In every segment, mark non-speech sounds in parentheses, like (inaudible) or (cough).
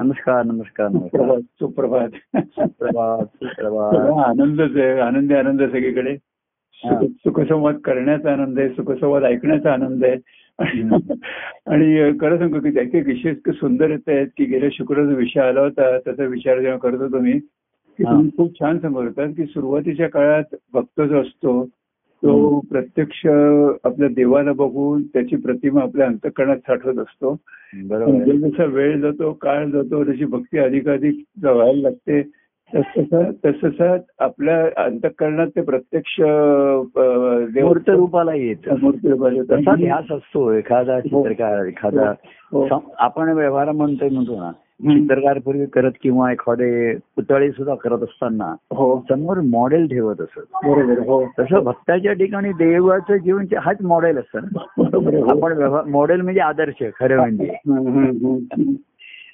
नमस्कार नमस्कार नमस्कार. सुप्रभात सुप्रभात. सुप्रभात आनंदच आहे आनंदी आनंद आहे सगळीकडे. सुख- सुखसंवाद करण्याचा आनंद आहे सुखसंवाद ऐकण्याचा आनंद आहे. आणि खरं सांगू की त्याचे विषय इतके सुंदर येत आहेत की गेल्या शुक्रवार विषय आला होता त्याचा विचार जेव्हा करत होतो मी की. तुम्ही खूप छान सांगत होतात की सुरुवातीच्या काळात भक्त जो असतो तो प्रत्यक्ष आपल्या देवाला बघून त्याची प्रतिमा आपल्या अंतकरणात साठवत असतो. म्हणजे जसा वेळ जातो काळ जातो तशी भक्ती अधिकाधिक व्हायला लागते. तसं तसं आपल्या अंतकरणात ते प्रत्यक्ष मूर्त रूपाला येत. मूर्ती रूपाला. तसा ध्यास असतो. एखादा चित्रकार एखादा हो. सम- आपण व्यवहार म्हणतोय म्हणतो ना हम्म. चित्रकार पूर्वी करत किंवा एखादे पुतळे सुद्धा करत असताना हो. समोर मॉडेल ठेवत असत. बरोबर हो. तसं भक्ताच्या ठिकाणी देवाचं जीवन हाच मॉडेल असतं हो. आपण व्यवहार मॉडेल म्हणजे आदर्श खरं म्हणजे.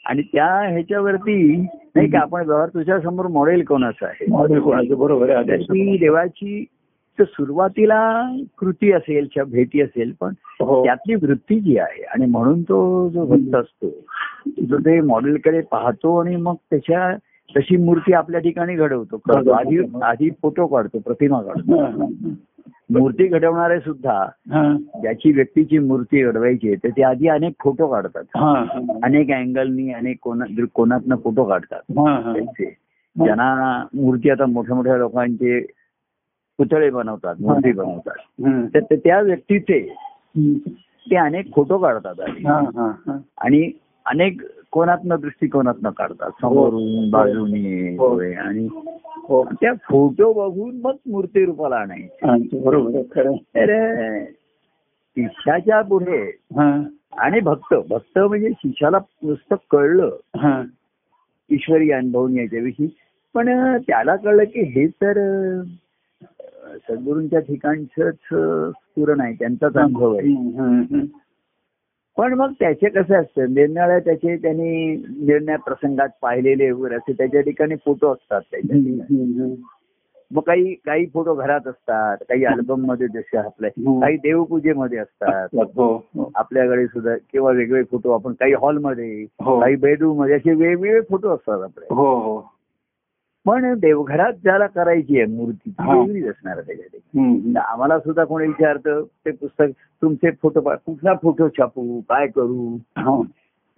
आणि त्या ह्याच्यावरती नाही का आपण व्यवहार तुझ्या समोर मॉडेल कोणाचं आहे? मॉडेल कोणाचं? बरोबर आहे देवाची तर सुरुवातीला कृती असेल किंवा भेटी असेल पण हो. त्यातली वृत्ती जी आहे आणि म्हणून तो जो भक्त असतो जो ते मॉडेलकडे पाहतो आणि मग त्याच्या तशी मूर्ती आपल्या ठिकाणी घडवतो. आधी आधी फोटो काढतो प्रतिमा काढतो. मूर्ती घडवणारे सुद्धा. ज्याची व्यक्तीची मूर्ती घडवायची तर ते आधी अनेक फोटो काढतात. अनेक अँगलनी अनेक कोना कोणातनं फोटो काढतात. त्यांचे. ज्यांना मूर्ती आता मोठ्या मोठ्या लोकांचे पुतळे बनवतात मूर्ती बनवतात. तर ते त्या व्यक्तीचे. ते अनेक फोटो काढतात हा, हा, हा. आणि अनेक कोणातनं दृष्टिकोनातनं काढतात. समोरून बाजूनी हो. आणि हो. त्या फोटो बघून मग मूर्ती रूपाला आणायची. हा, बरोबर शिष्याच्या पुढे हा, आणि भक्त भक्त म्हणजे शिष्याला पुस्तक कळलं. हा. ईश्वरी अनुभवून याच्याविषयी पण त्याला कळलं की हे तर सद्गुरूंच्या ठिकाणचंच स्फुरण आहे त्यांचाच अनुभव आहे. पण मग त्याचे कसं असतं निरनिळ्या त्याचे त्यांनी निर्णय प्रसंगात पाहिलेले वगैरे असे त्याच्या ठिकाणी फोटो असतात त्याच्या ठिकाणी. मग काही काही फोटो घरात असतात काही अल्बममध्ये जसे आपले हम्म. काही देवपूजेमध्ये असतात हो हो आपल्याकडे सुद्धा किंवा वेगवेगळे फोटो आपण काही हॉलमध्ये हो. काही बेडरूममध्ये असे वेगवेगळे फोटो असतात आपले हो हो पण देवघरात ज्याला करायची आहे मूर्ती ती. वेगळीच असणार आहे त्याच्या ठिकाणी हम्म, तर आम्हाला सुद्धा कोणी विचारतं ते पुस्तक तुमचे फोटो कुठला फोटो छापू काय करू.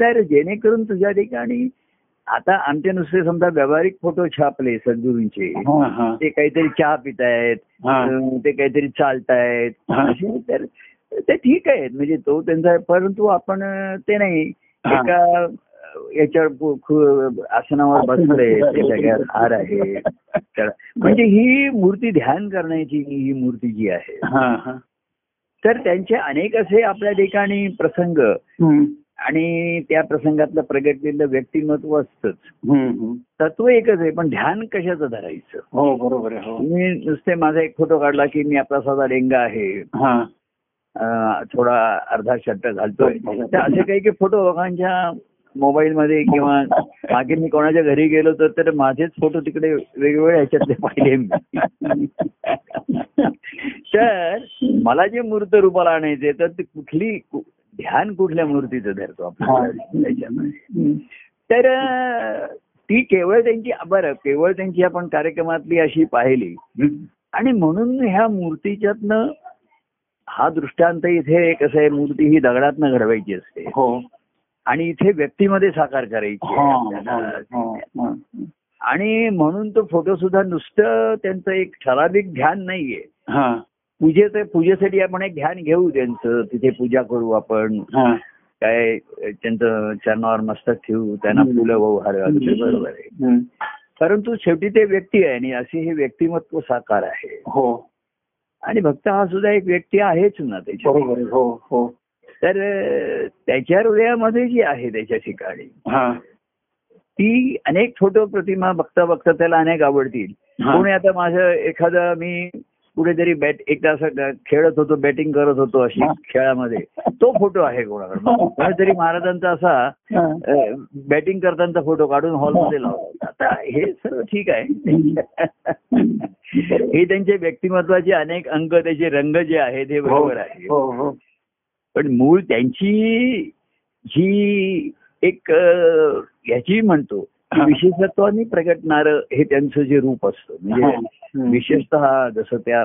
तर जेणेकरून तुझ्या ठिकाणी आता आमचे नुसते समजा व्यावहारिक फोटो छापले सद्गुरूंचे. ते काहीतरी चहा पितायत ते काहीतरी चालतायत. असे तर ते ठीक आहेत म्हणजे तो त्यांचा परंतु आपण ते नाही. एका याच्यावर आसनावर बसले ते सगळ्यात हार आहे. (laughs) म्हणजे ही मूर्ती ध्यान करण्याची ही मूर्ती जी आहे. तर त्यांचे अनेक असे आपल्या ठिकाणी प्रसंग. आणि त्या प्रसंगातलं प्रगटलेलं व्यक्तिमत्व असतंच. तत्व एकच आहे पण ध्यान कशाचं धरायचं? हो बरोबर हो. मी नुसते माझा एक फोटो काढला की मी आपला साधा डेंगा आहे. थोडा अर्धा शर्ट घालतोय. तर असे काही काही फोटो लोकांच्या मोबाईल मध्ये किंवा मागे मी कोणाच्या घरी गेलो तर तर माझेच फोटो तिकडे वेगवेगळ्या ह्याच्यातले पाहिले मी. तर मला जे मूर्त रूपाला आणायचे तर ते कुठली ध्यान कुठल्या मूर्तीचं धरतो आपण. तर ती केवळ त्यांची बरं केवळ त्यांची आपण कार्यक्रमातली अशी पाहिली. आणि म्हणून ह्या मूर्तीच्यातनं हा दृष्टांत इथे कसं आहे मूर्ती ही दगडातनं घडवायची असते. हो. आणि इथे व्यक्तीमध्ये साकार करायची. आणि म्हणून तो फोटो सुद्धा नुसतं त्यांचं एक ठराविक ध्यान नाहीये. हा, पूजेचं पूजेसाठी आपण एक ध्यान घेऊ त्यांचं. तिथे पूजा करू आपण. काय त्यांचं चरणावर मस्तक ठेवू त्यांना. फुलं वाहू ते बरोबर आहे. परंतु शेवटी ते व्यक्ती आहे आणि असे हे व्यक्तिमत्व साकार आहे. हो. आणि भक्त हा सुद्धा एक व्यक्ती आहेच ना त्याच्या तर त्याच्या हृदयामध्ये जी आहे त्याच्या ठिकाणी हा. ती अनेक फोटो प्रतिमा बघता बघता त्याला अनेक आवडतील. हा. कोणी आता माझं एखादं मी कुठेतरी बॅट एकदा असं खेळत होतो बॅटिंग करत होतो अशी हा. खेळामध्ये तो फोटो आहे कोणाकडे? कोणीतरी महाराजांचा असा हा. बॅटिंग करताना फोटो काढून हॉलमध्ये लावला आता हे सर्व ठीक आहे. हे त्यांचे व्यक्तिमत्वाचे अनेक अंक त्याचे रंग जे आहेत हे बरोबर आहे. हो हो. पण मूळ त्यांची जी एक अ, ह्याची म्हणतो. विशेषत्वाने प्रगटणार हे त्यांचं जे रूप असतं म्हणजे. विशेषतः जसं त्या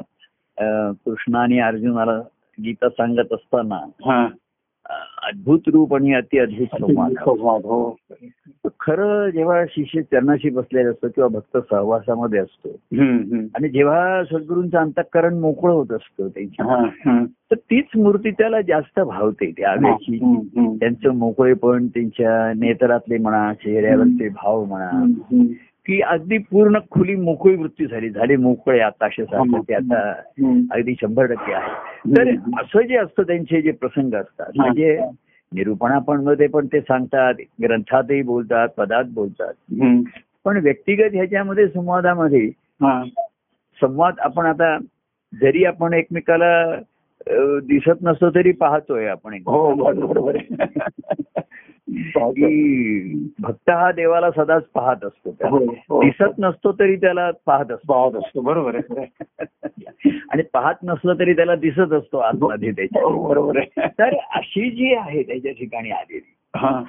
अ, कृष्ण आणि अर्जुनाला गीता सांगत असताना अद्भुत रूप आणि अति अद्भुत संवाद हो खरं जेव्हा शिष्य चरणाशी बसलेला असतो किंवा भक्त सहवासामध्ये असतो. आणि जेव्हा सद्गुरूंचं अंतःकरण मोकळं होत असतं त्यांची हा. तर तीच मूर्ती त्याला जास्त भावते त्या हम्म. त्यांचं मोकळेपण त्यांच्या नेत्रातले म्हणा चेहऱ्यावरचे भाव म्हणा की अगदी पूर्ण खुली मोकळी वृत्ती झाली झाले मोकळे आकाशासारखं ते आता हम्म. अगदी शंभर टक्के आहे तर असं जे असतं त्यांचे जे प्रसंग असतात हा. म्हणजे निरूपणापणमध्ये पण ते सांगतात ग्रंथातही बोलतात पदात बोलतात. पण व्यक्तिगत ह्याच्यामध्ये संवादामध्ये हा. संवाद आपण आता जरी आपण एकमेकाला दिसत नसतो तरी पाहतोय आपण हो. की भक्त हा देवाला सदाच पाहत असतो हो. हो. दिसत नसतो तरी त्याला पाहत असतो पाहत असतो बरोबर आहे आणि पाहत नसलं तरी त्याला दिसत असतो आतमध्ये त्याच्या हो, बरोबर आहे तर अशी जी आहे त्याच्या ठिकाणी आलेली हा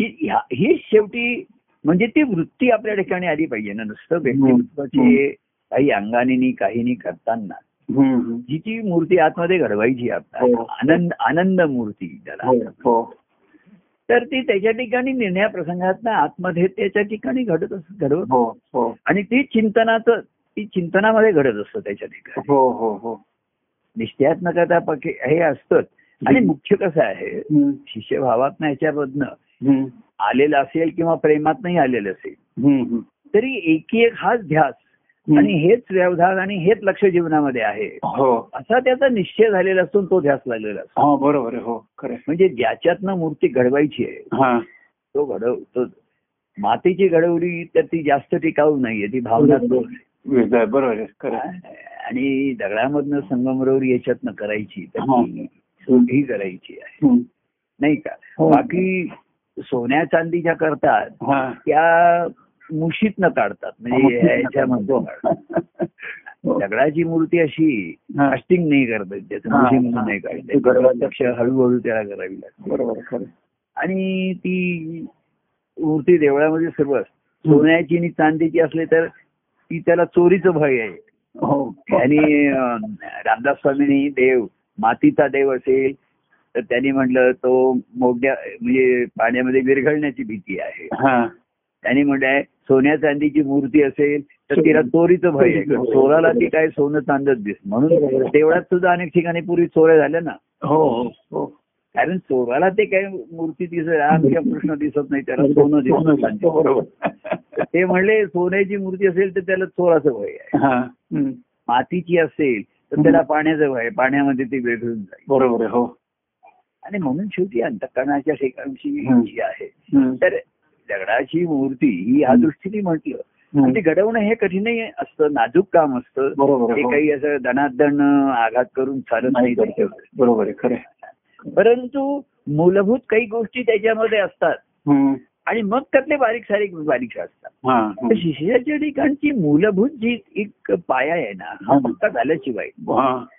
ही ही शेवटी म्हणजे ती वृत्ती आपल्या ठिकाणी आली पाहिजे ना नुसतं व्यक्तिमत्वाची काही अंगाने काही करताना. जी जी मूर्ती आतमध्ये घडवायची हो. आनंद आनंद मूर्ती त्याला हो हो तर ती त्याच्या ठिकाणी निर्णया प्रसंगात आतमध्ये त्याच्या ठिकाणी घडत असत घडवत हो हो. आणि ती चिंतनाचं ती चिंतनामध्ये घडत असतं त्याच्या ठिकाणी. हो हो हो. निश्चयात न करता पके हे असतंच. आणि मुख्य कसं आहे? शिष्यभावात ह्याच्यामधनं हम्म, आलेलं असेल किंवा प्रेमात नाही आलेलं असेल. तरी एकी एक हाच ध्यास आणि हेच व्यवधान आणि हेच लक्ष जीवनामध्ये आहे. हो. असा त्याचा निश्चय झालेला असतो तो ध्यास लागलेला असतो. हा बरोबर हो खरं. म्हणजे ज्याच्यातनं मूर्ती घडवायची आहे हा. तो घडव तो मातीची घडवली तर ती जास्त टिकाऊ नाहीये ती भावना बरोबर. आणि दगडामधनं संगमरवरी याच्यातनं करायची हा. करायची आहे. नाही का? हो. बाकी सोन्या चांदीच्या करतात त्या मुशीतनं काढतात म्हणजे ह्याच्यामध्ये हो. दगडाची मूर्ती अशी. कास्टिंग नाही करतात त्याचं. मुशी म्हणून नाही ते घडवायचं. काढतात पेक्षा हळूहळू त्याला करावी लागते बरोबर. आणि ती मूर्ती देवळामध्ये सर्व सोन्याची आणि चांदीची असली तर ती त्याला चोरीचं भय आहे हो आणि रामदास स्वामींनी देव मातीचा देव असेल तर त्यांनी म्हटलं तो मोठ्या म्हणजे पाण्यामध्ये विरघळण्याची भीती आहे त्यांनी म्हटलंय सोन्या चांदीची मूर्ती असेल तर तिला चोरीचं भय आहे. चोराला ती काय सोनं चांदत दिस म्हणून देवळात सुद्धा अनेक ठिकाणी पूर्वी चोऱ्या झाल्या ना. हो हो हो. कारण चोराला ते काय मूर्ती दिसत किंवा कृष्ण दिसत नाही त्याला सोनं दिसत. बरोबर. ते म्हणले सोन्याची मूर्ती असेल तर त्याला चोराचं भय आहे. हा. मातीची असेल तर त्याला पाण्याचं भय. पाण्यामध्ये ती वेगळून जाईल. बरोबर हो. आणि म्हणून शेवटी अंतकरणाच्या ठिकाणची. जी आहे. तर दगडाची मूर्ती ही ह्या दृष्टीने म्हटलं ते घडवणं हे कठीणही असतं नाजूक काम असतं ते हो. काही असं दणादण आघात करून चालत नाही. बरोबर आहे खरं. परंतु मूलभूत काही गोष्टी त्याच्यामध्ये असतात. आणि मग त्यातले बारीक सारीक बारीक असतात तर शिष्याच्या ठिकाणची मूलभूत जी एक पाया आहे ना हा. पक्का झाल्याशिवाय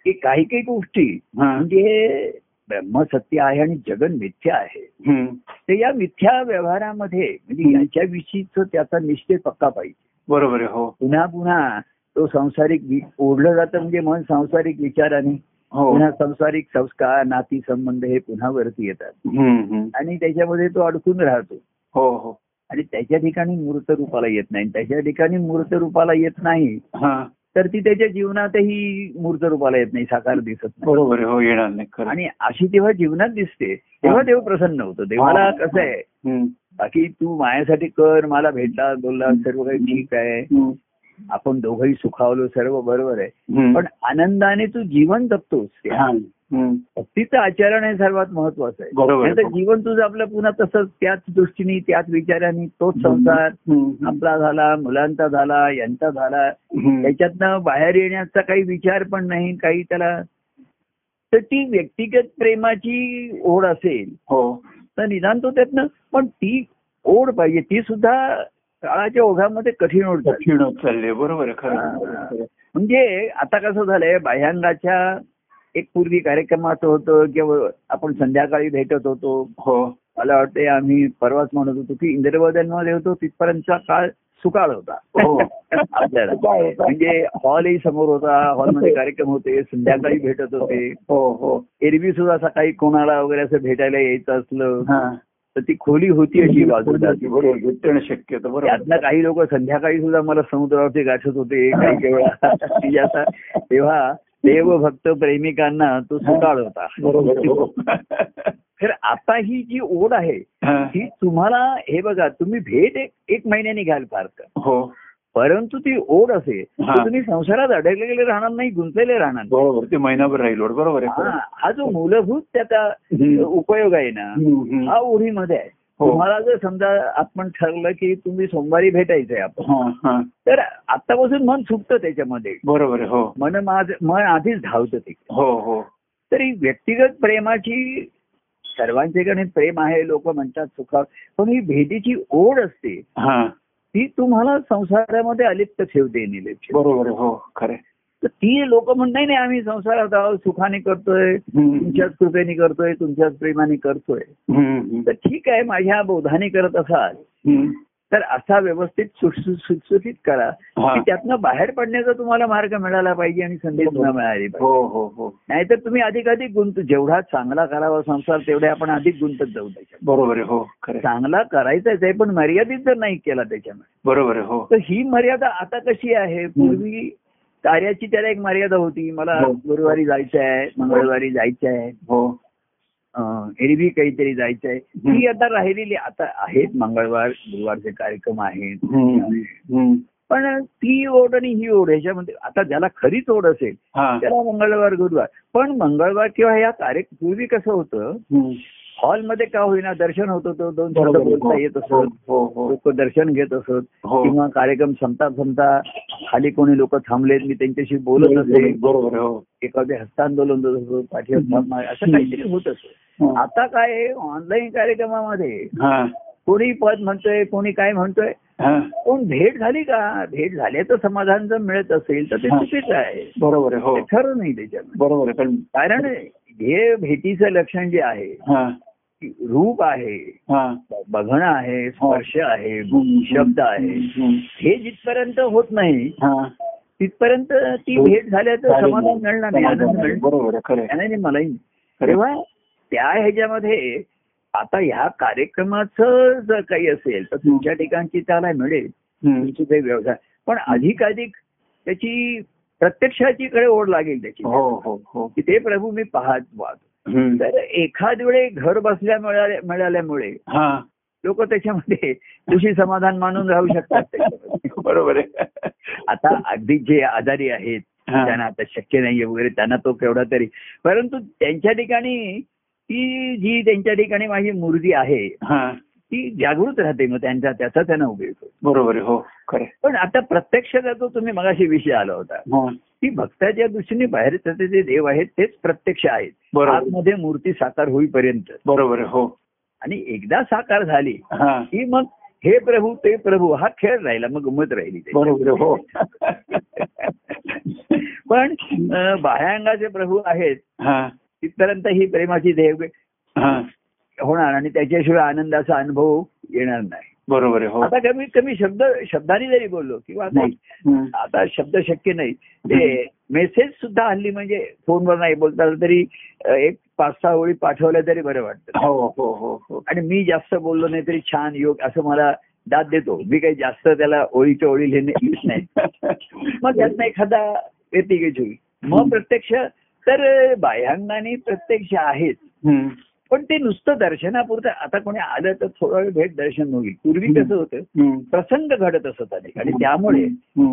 की काही काही गोष्टी हा म्हणजे ब्रह्मसत्य आहे आणि जगन मिथ्या आहे. तर या मिथ्या व्यवहारामध्ये म्हणजे. याच्याविषयीच त्याचा निश्चय पक्का पाहिजे. बरोबर आहे हो. पुन्हा पुन्हा तो संसारिक ओढलं जातं म्हणजे मन सांसारिक विचाराने. हो. पुन्हा संसारिक संस्कार नाती संबंध हे पुन्हा वरती येतात. आणि त्याच्यामध्ये तो अडकून राहतो. हो हो. आणि त्याच्या ठिकाणी मूर्त रूपाला येत नाही. त्याच्या ठिकाणी मूर्त रूपाला येत नाही. तर ती त्याच्या जीवनातही मूर्त रूपाला येत नाही साकार दिसत नाही. बरोबर हो येणार नाही. आणि अशी तेव्हा जीवनात दिसते तेव्हा देव प्रसन्न होतो. देवाला कसं आहे. बाकी तू माझ्यासाठी कर मला भेटला बोलला सर्व काही ठीक आहे. आपण दोघंही सुखावलो सर्व बरोबर आहे. पण आनंदाने तू जीवन जगतोस हा. भक्तीचं आचरण हे सर्वात महत्वाचं आहे. नाहीतर जीवन तुझं आपलं पुन्हा तसंच त्याच दृष्टीने त्याच विचाराने तोच संसार. आपला झाला मुलांचा झाला यांचा झाला. त्याच्यातनं बाहेर येण्याचा काही विचार पण नाही काही त्याला तर ती व्यक्तिगत प्रेमाची ओढ असेल. हो. तर निदान तो त्यातनं पण ती ओढ पाहिजे. ती सुद्धा काळाच्या ओघामध्ये कठीण झाली. कठीण होत चालले बरोबर खरं. हा. म्हणजे आता कसं झालंय बाह्यांगाच्या एक पूर्वी कार्यक्रमाचं होतं किंवा आपण संध्याकाळी भेटत होतो हो मला वाटते आम्ही परवाच म्हणत होतो की इंद्रवदनमध्ये होतो तिथपर्यंतचा काळ सुकाळ होता हो. (laughs) आपल्याला होता. म्हणजे हॉलही समोर होता हॉलमध्ये कार्यक्रम होते संध्याकाळी भेटत होते हो हो एरवी सुद्धा सकाळी कोणाला वगैरे असं भेटायला यायचं असलं हा तर ती खोली होती अशी बाजूला त्यातनं काही लोक संध्याकाळी सुद्धा मला समुद्रावरती गाठत होते काही काही वेळा असा तेव्हा देवभक्त प्रेमिकांना तो सुकाळ होता. (laughs) तर आता ही जी ओढ आहे हा. ती तुम्हाला हे बघा तुम्ही भेट एक महिन्याने घ्याल फार तर. हो परंतु ती ओढ. तर तुम्ही संसारात अडकलेले राहणार नाही गुंतलेले राहणार बरोबर ते महिनाभर राहील बरोबर आहे हा जो मूलभूत त्याचा. उपयोग आहे ना. हा ओढीमध्ये आहे हो. तुम्हाला जर समजा आपण ठरलं की तुम्ही सोमवारी भेटायचंय आपण. तर आतापासून मन सुटतं त्याच्यामध्ये बरोबर हो मन माझ मन आधीच धावतं ते हो हो तरी व्यक्तिगत प्रेमाची सर्वांच्याकडे प्रेम आहे लोक म्हणतात सुखा पण ही भेटीची ओढ असते हा ती तुम्हाला संसारामध्ये अलिप्त ठेवते बरोबर हो खरे तर ती लोक म्हणत नाही नाही आम्ही संसारात आहोत सुखाने करतोय तुमच्याच कृपेने करतोय तुमच्याच प्रेमाने करतोय. तर ठीक आहे माझ्या बोधाने करत असाल. तर असा व्यवस्थित सुटसुट सुटसुटीत करा हा. की त्यातनं बाहेर पडण्याचा तुम्हाला मार्ग मिळाला पाहिजे आणि संधी तुम्हाला मिळाली पाहिजे. हो हो हो. नाहीतर तुम्ही अधिक अधिक गुंत जेवढा चांगला करावा संसार तेवढे आपण अधिक गुंतत जाऊ त्याच्यात. बरोबर हो चांगला करायचाच आहे पण मर्यादित जर नाही केला त्याच्यामध्ये बरोबर हो. तर ही मर्यादा आता कशी आहे? पूर्वी कार्याची त्याला एक मर्यादा होती. मला हो. गुरुवारी जायचं आहे मंगळवारी जायचं आहे. हो. एरवी काहीतरी जायचं आहे ही आता राहिलेली आता आहेत मंगळवार गुरुवारचे कार्यक्रम आहेत. पण ती ओढ आणि ही ओढ ह्याच्यामध्ये आता ज्याला खरीच ओढ असेल त्याला मंगळवार गुरुवार. पण मंगळवार किंवा या कार्यक्रम पूर्वी कसं होतं. हॉलमध्ये का होईना दर्शन होत होतं दोन शब्द. बोलता येत असत हो हो हो. लोक दर्शन घेत असत. किंवा कार्यक्रम संपता संपता खाली कोणी लोक थांबलेत मी त्यांच्याशी बोलत असे एखादे हस्तांदोलन पाठीवर असं काहीतरी होत असं हा. आता काय ऑनलाईन कार्यक्रमामध्ये कोणी पद म्हणतोय कोणी काय म्हणतोय कोण भेट झाली का? भेट झाल्याचं समाधान जर मिळत असेल तर ते. चुकीचं आहे. बरोबर खरं नाही त्याच्यामध्ये. बरोबर आहे पण कारण हे भेटीचं लक्षण जे आहे हा. रूप आहे हा. बघणं आहे स्पर्श आहे. शब्द आहे. हे जिथपर्यंत होत नाही हा. तिथपपर्यंत ती हो. भेट झाल्याचं समाधान मिळणार नाही आनंद मलाही तेव्हा त्या ह्याच्यामध्ये आता ह्या कार्यक्रमाचं जर काही असेल तर तुमच्या ठिकाणची त्याला मिळेल. तुमचे ते व्यवसाय पण अधिकाधिक त्याची प्रत्यक्षाची कडे ओढ लागेल त्याची. हो हो हो. की ते प्रभू मी पाहत वाहतो. तर एखाद वेळे घर बसल्या मिळाल्या मिळाल्यामुळे हा. लोक त्याच्यामध्ये खुशी समाधान मानून राहू शकतात. (laughs) बरोबर आहे. आता अगदी जे आजारी आहेत. त्यांना आता शक्य नाहीये वगैरे त्यांना तो केवढा तरी. परंतु त्यांच्या ठिकाणी ती जी त्यांच्या ठिकाणी माझी मूर्ती आहे हा. ती जागृत राहते मग त्यांचा त्याचा त्यांना उपयोग होतो. बरोबर हो खरं. पण आता प्रत्यक्ष जो तुम्ही मगाशी विषय आला होता. हा. ती भक्ताच्या दृष्टीने बाहेर जे देव आहेत तेच प्रत्यक्ष आहेत. आतमध्ये मूर्ती साकार होईपर्यंत. बरोबर हो. आणि एकदा साकार झाली हा. की मग हे प्रभू ते प्रभू हा खेळ राहिला मग गमत राहिली. बरोबर हो. (laughs) पण बाह्यांगाचे प्रभू आहेत तिथपर्यंत ही प्रेमाची देव हा. होणार आणि त्याच्याशिवाय आनंदाचा अनुभव येणार नाही. बरोबर आहे हो. आता कमीत कमी शब्द शब्दाने जरी बोललो किंवा नाही. आता शब्द शक्य नाही. ते मेसेज सुद्धा हल्ली म्हणजे फोनवर नाही बोलता आलं तरी अं, एक पाच सहा ओळी पाठवल्या तरी बरं वाटतं. हो हो हो हो. आणि मी जास्त बोललो नाही तरी छान योग असं मला दाद देतो. मी काही जास्त त्याला ओळीच्या ओळी लिहिणे लिहित नाही. (laughs) मग त्यातनं एखादा व्यक्तिगत होईल मग प्रत्यक्ष तर बाह्यांगाने प्रत्यक्ष आहेत. हम्म. पण ते नुसतं दर्शनापुरतं आता कोणी आलं तर थोडा वेळ भेट दर्शन होईल. पूर्वी कसं होतं. प्रसंग घडत असत अनेक आणि त्यामुळे.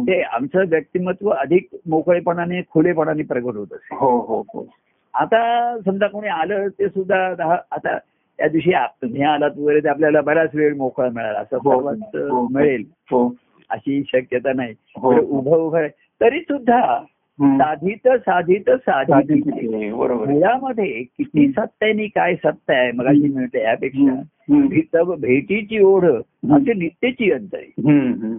ते आमचं व्यक्तिमत्व अधिक मोकळेपणाने खुलेपणाने प्रगट होत असे हो हो हो. आता समजा कोणी आलं ते सुद्धा दहा- आता त्या दिवशी तुम्ही आलात वगैरे आपल्याला बराच वेळ मोकळा मिळाला. असं. मिळेल. अशी शक्यता नाही. उभं उभं तरी सुद्धा. साधित साधित साधित. साधी- बरोबर आहे. मुळामध्ये किती सत्य आहे आणि काय सत्य आहे मग मिळते यापेक्षा. भेटीची ओढ असे नित्यची हम्म. हम्म.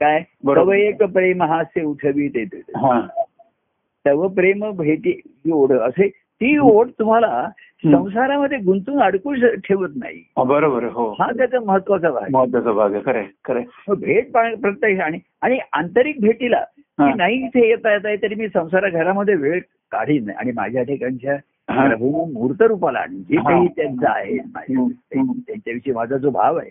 काय? बरोबर. एक प्रेम हास्य उठवी देते. हा. तव प्रेम भेटी ओढ असे ती ओढ तुम्हाला. संसारामध्ये गुंतून अडकू श- ठेवत नाही. हा, बरोबर आहे, हो. हा त्याचा महत्त्वाचा भाग आहे. महत्त्वाचा भाग आहे खरंय मग भेट प्रत्यक्ष आणि आणि आंतरिक भेटीला हा. की नाही इथे येता येता तरी मी संसार घरामध्ये वेळ काढीन आणि माझ्या ठिकाणच्या हा. मूर्त रूपाला आणि जे हा. काही त्यांचं आहे त्यांच्याविषयी माझा जो भाव आहे.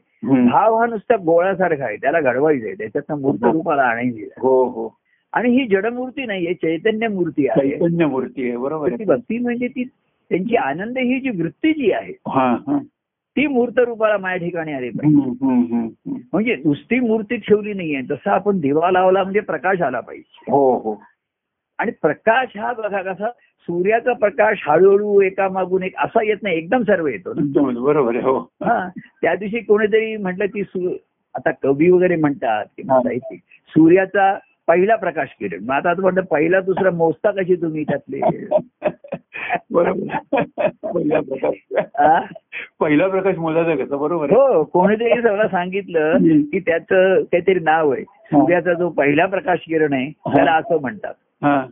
भाव हा नुसता गोळ्यासारखा आहे. त्याला घडवायचंय त्याच्यातनं मूर्त रूपाला आणायची हो हो. आणि ही जडमूर्ती नाहीये चैतन्य मूर्ती आहे. चैतन्य मूर्ती आहे. बरोबर ती आहे भक्ती म्हणजे ती त्यांची आनंद ही जी वृत्ती जी आहे हा हा. ती मूर्त रूपाला माझ्या ठिकाणी आली पाहिजे. म्हणजे नुसती मूर्ती ठेवली नाहीये. जसं आपण दिवा लावला म्हणजे प्रकाश आला पाहिजे. हो हो. आणि प्रकाश हा बघा कसा सूर्याचा प्रकाश हळूहळू एका मागून एक असा येत नाही एकदम सर्व येतो बरोबर हो. हा त्या दिवशी कोणीतरी म्हटलं की आता कवी वगैरे म्हणतात किंवा. साहित्यिक सूर्याचा पहिला प्रकाश किरण. मग आता म्हणलं पहिला दुसरा मोजता कशी तुम्ही त्यातले? (laughs) (laughs) बरोबर. पहिला प्रकाश. आ? पहिला प्रकाश मोलाचा कसा बरोबर हो कोणीतरी सगळं सांगितलं. की त्याचं काहीतरी नाव आहे. सूर्याचा जो पहिला प्रकाश किरण आहे त्याला असं म्हणतात. हा.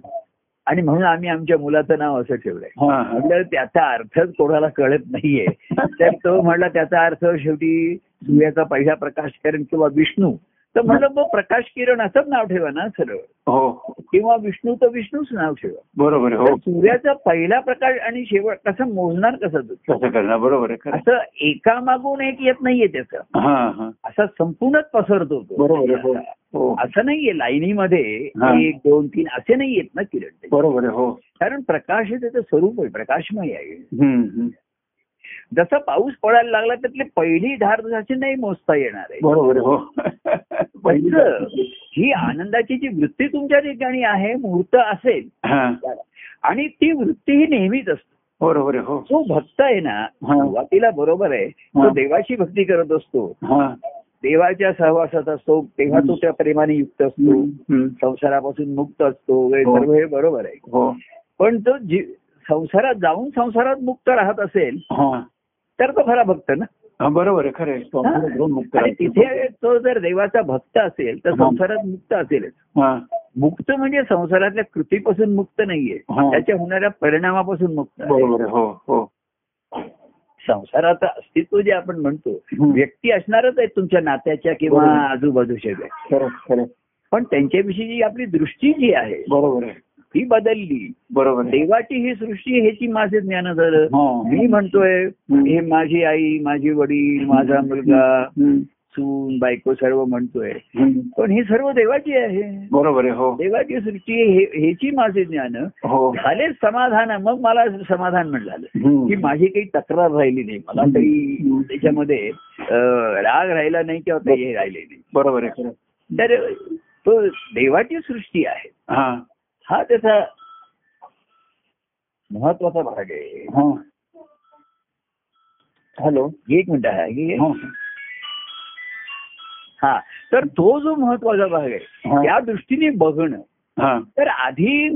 आणि म्हणून आम्ही आमच्या मुलाचं नाव असं ठेवलंय. म्हटलं त्याचा अर्थच कोणाला कळत नाहीये. तर तो म्हणला त्याचा अर्थ शेवटी सूर्याचा पहिला प्रकाश किरण किंवा विष्णू तर म्हणलं मग प्रकाश किरण असंच नाव ठेवा ना सरळ. हो. किंवा विष्णू तर विष्णूच नाव ठेवा. बरोबर आहे तर हो सूर्याचा पहिला प्रकाश आणि शेवट कसं मोजणार कसं तू? कसं करणार बरोबर आहे खरं. असं एकामागून एक येत नाहीये त्याचं. हा हा. असा संपूर्णच पसरतो तो. बरोबर आहे हो. हो. असं नाहीये लाईनीमध्ये हा. एक दोन तीन असे नाही येत ना किरण. बरोबर आहे हो. कारण प्रकाश हे त्याचं स्वरूप आहे प्रकाशमय आहे. हम्म, हम्म. जसं पाऊस पडायला लागला त्यातली पहिली धार जशी नाही मोजता येणार आहे. बरोबर हो. (laughs) ही आनंदाची जी वृत्ती तुमच्या ठिकाणी आहे मुहूर्त असेल आणि ती वृत्ती ही नेहमीच असते. बरोबर हो. जो भक्त आहे ना. सुरुवातीला बरोबर आहे. तो देवाची भक्ती करत असतो. हा. देवाच्या सहवासात असतो तेव्हा तो त्या प्रेमाने युक्त असतो. संसारापासून मुक्त असतो हे. सर्व हे बरोबर आहे. हो. पण तो जी संसारात जाऊन संसारात मुक्त राहत असेल तर तो खरा भक्त ना हा बरोबर आहे खरं आहे. तिथे तो जर देवाचा भक्त असेल तर. संसारात मुक्त असेलच मुक्त म्हणजे संसारातल्या कृतीपासून मुक्त नाहीये. त्याच्या होणाऱ्या परिणामापासून मुक्त आहे. बरोबर आहे हो हो संसाराचं अस्तित्व जे आपण म्हणतो. व्यक्ती असणारच आहेत तुमच्या नात्याच्या किंवा. आजूबाजूच्या पण त्यांच्याविषयी जी आपली दृष्टी जी आहे बरोबर आहे ती बदलली. बरोबर. देवाची ही सृष्टी ह्याची माझे ज्ञान झालं. हा. मी म्हणतोय. हे माझी आई माझी वडील माझा मुलगा. सून बायको सर्व म्हणतोय. पण ही सर्व देवाची आहे. बरोबर आहे हो. देवाची सृष्टी हे- ह्याची माझे ज्ञान हो. झाले समाधान. मग मला समाधान हम्म. की माझी काही तक्रार राहिली नाही. मला. काही त्याच्यामध्ये राग राहिला नाही किंवा काही हे राहिले नाही. बरोबर आहे तर तो देवाची सृष्टी आहे. हा हा त्याचा महत्त्वाचा भाग आहे. हा. हॅलो एक मिनिट आहे. हे- हा. हा तर तो जो महत्त्वाचा भाग आहे हा. त्या दृष्टीने बघणं हा. तर आधी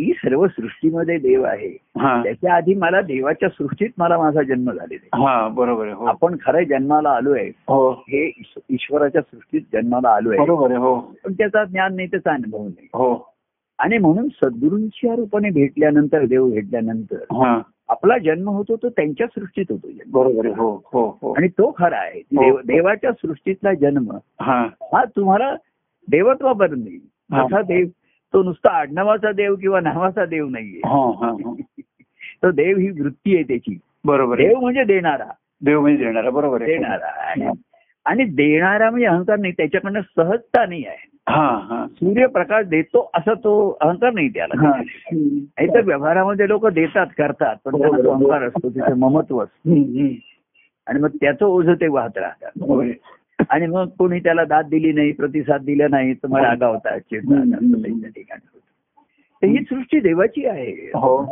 ही सर्व सृष्टीमध्ये देव आहे. हा. त्याच्या आधी मला देवाच्या सृष्टीत मला माझा जन्म झालेला आहे. हा बरोबर आहे हो. आपण खरं जन्माला आलोय. हो. हे ईश- ईश्वराच्या सृष्टीत जन्माला बरोबर आहे हो. पण त्याचा ज्ञान नाही त्याचा अनुभव नाही. हो. आणि म्हणून सद्गुरूंच्या रूपाने भेटल्यानंतर देव भेटल्यानंतर हा. आपला जन्म होतो तो त्यांच्या सृष्टीत होतो बरोबर हो हो हो. आणि तो खरा आहे. हो. देव- देवाच्या सृष्टीतला जन्म हा. हा तुम्हाला देवत्वापर्यंत येईल हा. तसा देव तो नुसता आडनावाचा देव किंवा नावाचा देव नाहीये. हा हा हा. तो देव ही वृत्ती आहे त्याची. बरोबर देव म्हणजे देणारा. देव म्हणजे देणारा. बरोबर देणारा. आणि- देणारा म्हणजे अहंकार नाही. त्याच्याकडनं सहजता नाही आहे. हा हा सूर्यप्रकाश देतो असा तो अहंकार नाही त्याला हा नाही तर व्यवहारामध्ये लोक देतात करतात पण त्यांना तो अहंकार असतो तिचं ममत्व असतं. आणि मग त्याचं ओझं ते वाहत राहतात. आणि मग कोणी त्याला दाद दिली नाही प्रतिसाद दिला नाही. असं त्यांच्या ठिकाणी होतं. तर ही सृष्टी देवाची आहे हो.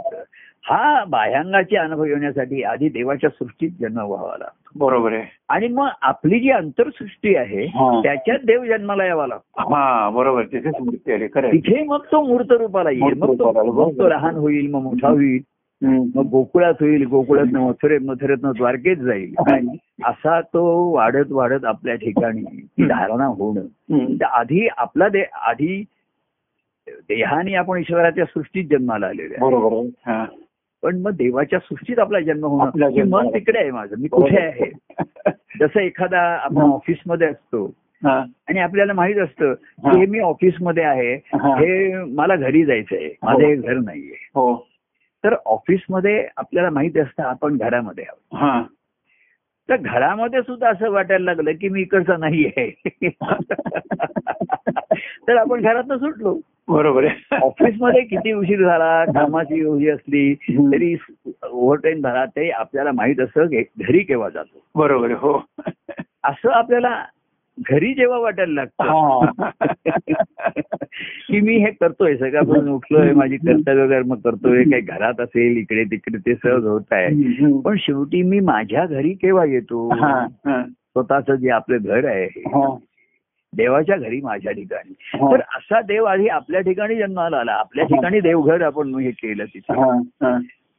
हा बाह्यांगाचे अनुभव येण्यासाठी आधी देवाच्या सृष्टीत जन्म व्हावा लागतो बरोबर आहे. आणि मग आपली जी अंतरसृष्टी आहे हा. त्याच्यात देव जन्माला यावा लागतो. हा बरोबर तिथेच मूर्ती आली खरं आहे. तिथे मग तो मूर्त रूपाला येईल. मग तो लहान होईल मग मोठा होईल. मग गोकुळात होईल गोकुळात मथुरे मथुरेतनं द्वारकेत जाईल. हम्म. असा तो वाढत वाढत आपल्या ठिकाणी ती धारणा होणं. आधी आपला दे आधी देहाने आपण ईश्वराच्या सृष्टीत जन्माला आलेले. बरोबर हा. पण मग देवाच्या सृष्टीत आपला जन्म आपला होणं की जन्म मन. तिकडे आहे माझं. मी कुठे आहे? जसं एखादा आपण हा. ऑफिसमध्ये असतो हा, आणि आपल्याला माहीत असतं हा. की हे मी ऑफिसमध्ये आहे हा. हे मला घरी जायचंय माझं हे. घर नाहीये हो. तर ऑफिसमध्ये आपल्याला माहीत असतं आपण घरामध्ये आहोत. हा. तर घरामध्ये सुद्धा असं वाटायला लागलं की मी इकडचं नाही आहे (laughs) तर आपण घरातनं सुटलो. बरोबर आहे. (laughs) ऑफिसमध्ये किती उशीर झाला कामाची उशीर असली. तरी ओव्हरटाईम झाला ते आपल्याला माहीत असतं की घरी केव्हा जातो. बरोबर हो. असं आपल्याला घरी जेव्हा वाटायला लागतं. (laughs) की मी हे करतोय सगळ्यापासून उठलोय माझी कर्तव्य कर्म करतोय काही घरात असेल इकडे तिकडे ते सहज होत आहे. पण शेवटी मी माझ्या घरी केव्हा येतो? स्वतःच जे आपलं घर आहे देवाच्या घरी माझ्या ठिकाणी. हा. तर असा देव आधी आपल्या ठिकाणी जन्माला आला. आपल्या ठिकाणी देवघर आपण हे केलं तिथे. हा, हा.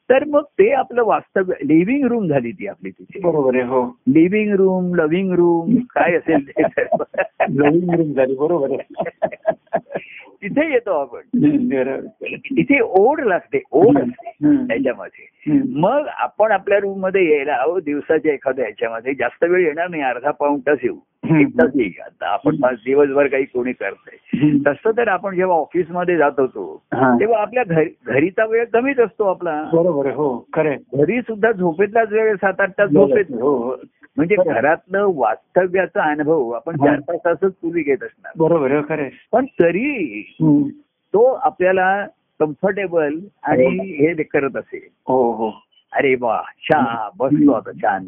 तर मग ते आपलं वास्तव्य लिव्हिंग रूम झाली ती आपली तिथे. बरोबर आहे हो. लिव्हिंग रूम लव्हिंग रूम काय असेल ते. (laughs) नवीन रूम झाली बरोबर आहे. (laughs) तिथे येतो आपण. तिथे ओढ लागते ओढ असते. त्याच्यामध्ये. मग आपण आपल्या रूममध्ये यायला अहो दिवसाच्या एखाद्या ह्याच्यामध्ये जास्त वेळ येणार नाही अर्धा पाऊण तास येऊ. आता आपण पाच दिवसभर काही कोणी करतंय. तसं तर आपण जेव्हा ऑफिसमध्ये जात होतो. तेव्हा आपल्या घरी घरीचा वेळ कमीच असतो आपला. बरोबर हो खरे घरी सुद्धा झोपेतलाच वेळ सात आठ तास झोपेत. म्हणजे खरं. घरातलं वास्तव्याचा अनुभव आपण हा. चार पाच तासच पूर्वी घेत असणार. बरोबर पण तरी. तो आपल्याला कम्फर्टेबल आणि हे. ते करत असेल. हो हो. अरे वा छा बसलो आता छान.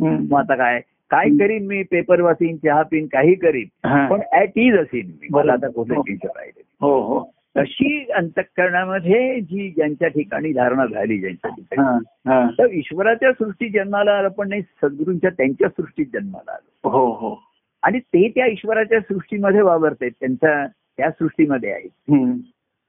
मग आता काय? काय करीन मी? पेपर वाचीन चहा पिन काही करीन. हा. पण ऍट इज असेल मी. मला आता कुठे हो. टीचर राहिले हो हो. तशी अंतःकरणामध्ये जी ज्यांच्या ठिकाणी धारणा झाली ज्यांच्या ठिकाणी. तर ईश्वराच्या सृष्टीत जन्माला आलं पण नाही सद्गुरूंच्या त्यांच्या सृष्टीत जन्माला आलं. हो हो. आणि ते त्या ईश्वराच्या सृष्टीमध्ये वावरतात त्यांच्या त्या सृष्टीमध्ये आहेत.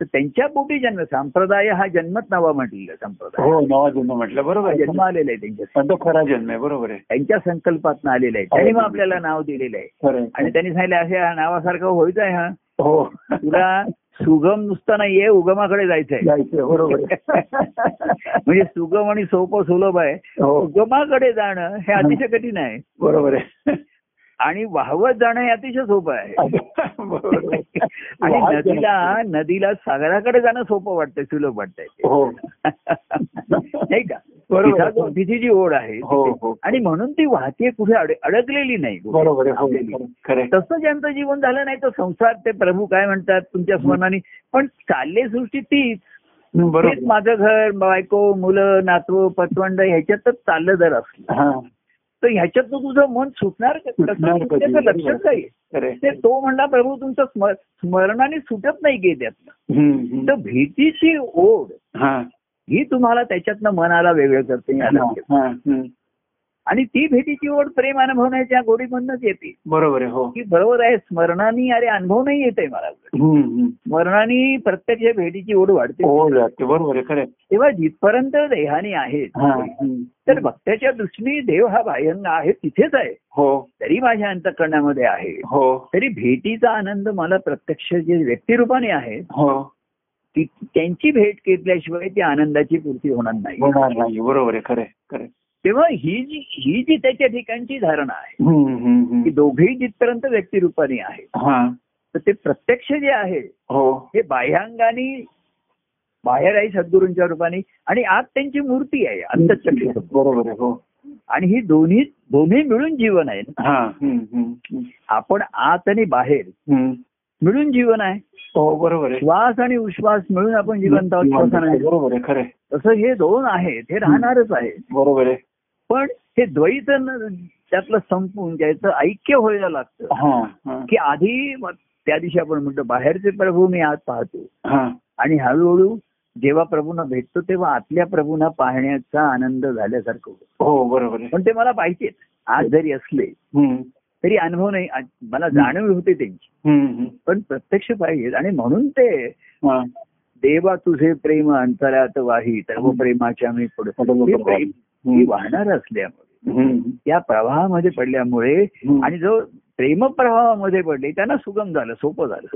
तर त्यांच्या पोटी जन्म संप्रदाय हा जन्मत नावा म्हटलेला संप्रदाय. हो नवा जन्म म्हटलं बरोबर जन्म आलेला आहे त्यांच्या खरा जन्म आहे बरोबर आहे. त्यांच्या संकल्पात आलेला आहे. त्यांनी मग आपल्याला नाव दिलेलं आहे. आणि त्यांनी सांगितलं अशा नावासारखं व्हायचं आहे हा. हो. तुला सुगम नुसतं नाहीये उगमाकडे जायचंय. जायचं बरोबर. (laughs) म्हणजे सुगम आणि सोपं सुलभ आहे. हो. उगमाकडे जाणं हे अतिशय कठीण आहे. बरोबर आहे. (laughs) आणि वाहवत जाणं हे अतिशय सोपं आहे. (laughs) आणि नदीला नदीला सागराकडे जाणं सोपं वाटतंय सुलभ वाटतंय. हो. नाही का? तिचा जो- ओढ आहे हो हो. आणि म्हणून ती वाहतीये कुठे अड- अडकलेली नाही हो. तसं ज्यांचं जीवन झालं नाही तर संसार ते प्रभू काय म्हणतात तुमच्या स्मरणाने. पण चालले सृष्टी तीच. बरोबर. माझं घर बायको मुलं नातू पतवंड ह्याच्यातच चाललं जर असलं. हा. तर ह्याच्यात तुझं मन सुटणार का? त्याचं लक्षच नाही. ते तो म्हणला प्रभू तुमचं स्म- स्मरणाने सुटत नाही गे. तर भीतीची ओढ हा तुम्हाला त्याच्यातनं मनाला वेगळं करते. आणि ती भीतीची ओढ प्रेम अनुभवण्याच्या गोडीमधनच येते. बरोबर आहे हो. की बरोबर आहे स्मरणाने अरे अनुभव नाही येते मला. स्मरणाने प्रत्यक्ष भेटीची ओढ वाढते. हो बरोबर आहे आहे. तेव्हा जिथपर्यंत देहानी आहेत हा, हं. तर भक्ताच्या दृष्टीने देव हा बाह्यंग आहे तिथेच आहे. हो. तरी माझ्या अंतकरणामध्ये आहे. हो. तरी भेटीचा आनंद मला प्रत्यक्ष जे व्यक्तिरूपाने आहे हो. त्यांची भेट घेतल्याशिवाय ती आनंदाची पूर्ती होणार नाही. बरोबर आहे. खरं खरं. तेव्हा ही जी ही जी त्याच्या ठिकाणची धारणा आहे. की दोघेही जिथपर्यंत व्यक्तिरूपाने आहे हा. तर ते प्रत्यक्ष जे आहे हो. हे बाह्यांगाने बाहेर आहे सद्गुरूंच्या रूपाने आणि आत त्यांची मूर्ती आहे अंतचक्र बरोबर आहे हो. आणि ही दोन्ही दोन्ही मिळून जीवन आहे. आपण आत आणि बाहेर. मिळून जीवन आहे. हो बरोबर आहे. श्वास आणि उश्वास मिळून आपण जिवंत आहोत. बरोबर आहे खरं. तसं हे दोन आहेत हे राहणारच आहे. बरोबर आहे. पण हे द्वैत त्यातलं संपून ज्याचं ऐक्य व्हायला लागतं. की आधी त्या दिवशी आपण म्हणतो बाहेरचे प्रभू मी आत पाहतो. हा. आणि हळूहळू जेव्हा प्रभूंना भेटतो तेव्हा आतल्या प्रभूंना पाहण्याचा आनंद झाल्यासारखं हो बरोबर पण ते मला पाहिजेच आज जरी असले तरी अनुभव नाही. मला जाणीव होते त्यांची. पण प्रत्यक्ष पाहिजे. आणि म्हणून ते. देवा तुझे प्रेम अंतरात वाही सर्व प्रेमाच्या मी हे प्रेम वाहणार असल्यामुळे त्या प्रवाहामध्ये पडल्यामुळे. आणि जो प्रेमप्रवाहामध्ये पडले त्यांना सुगम झालं सोपं झालं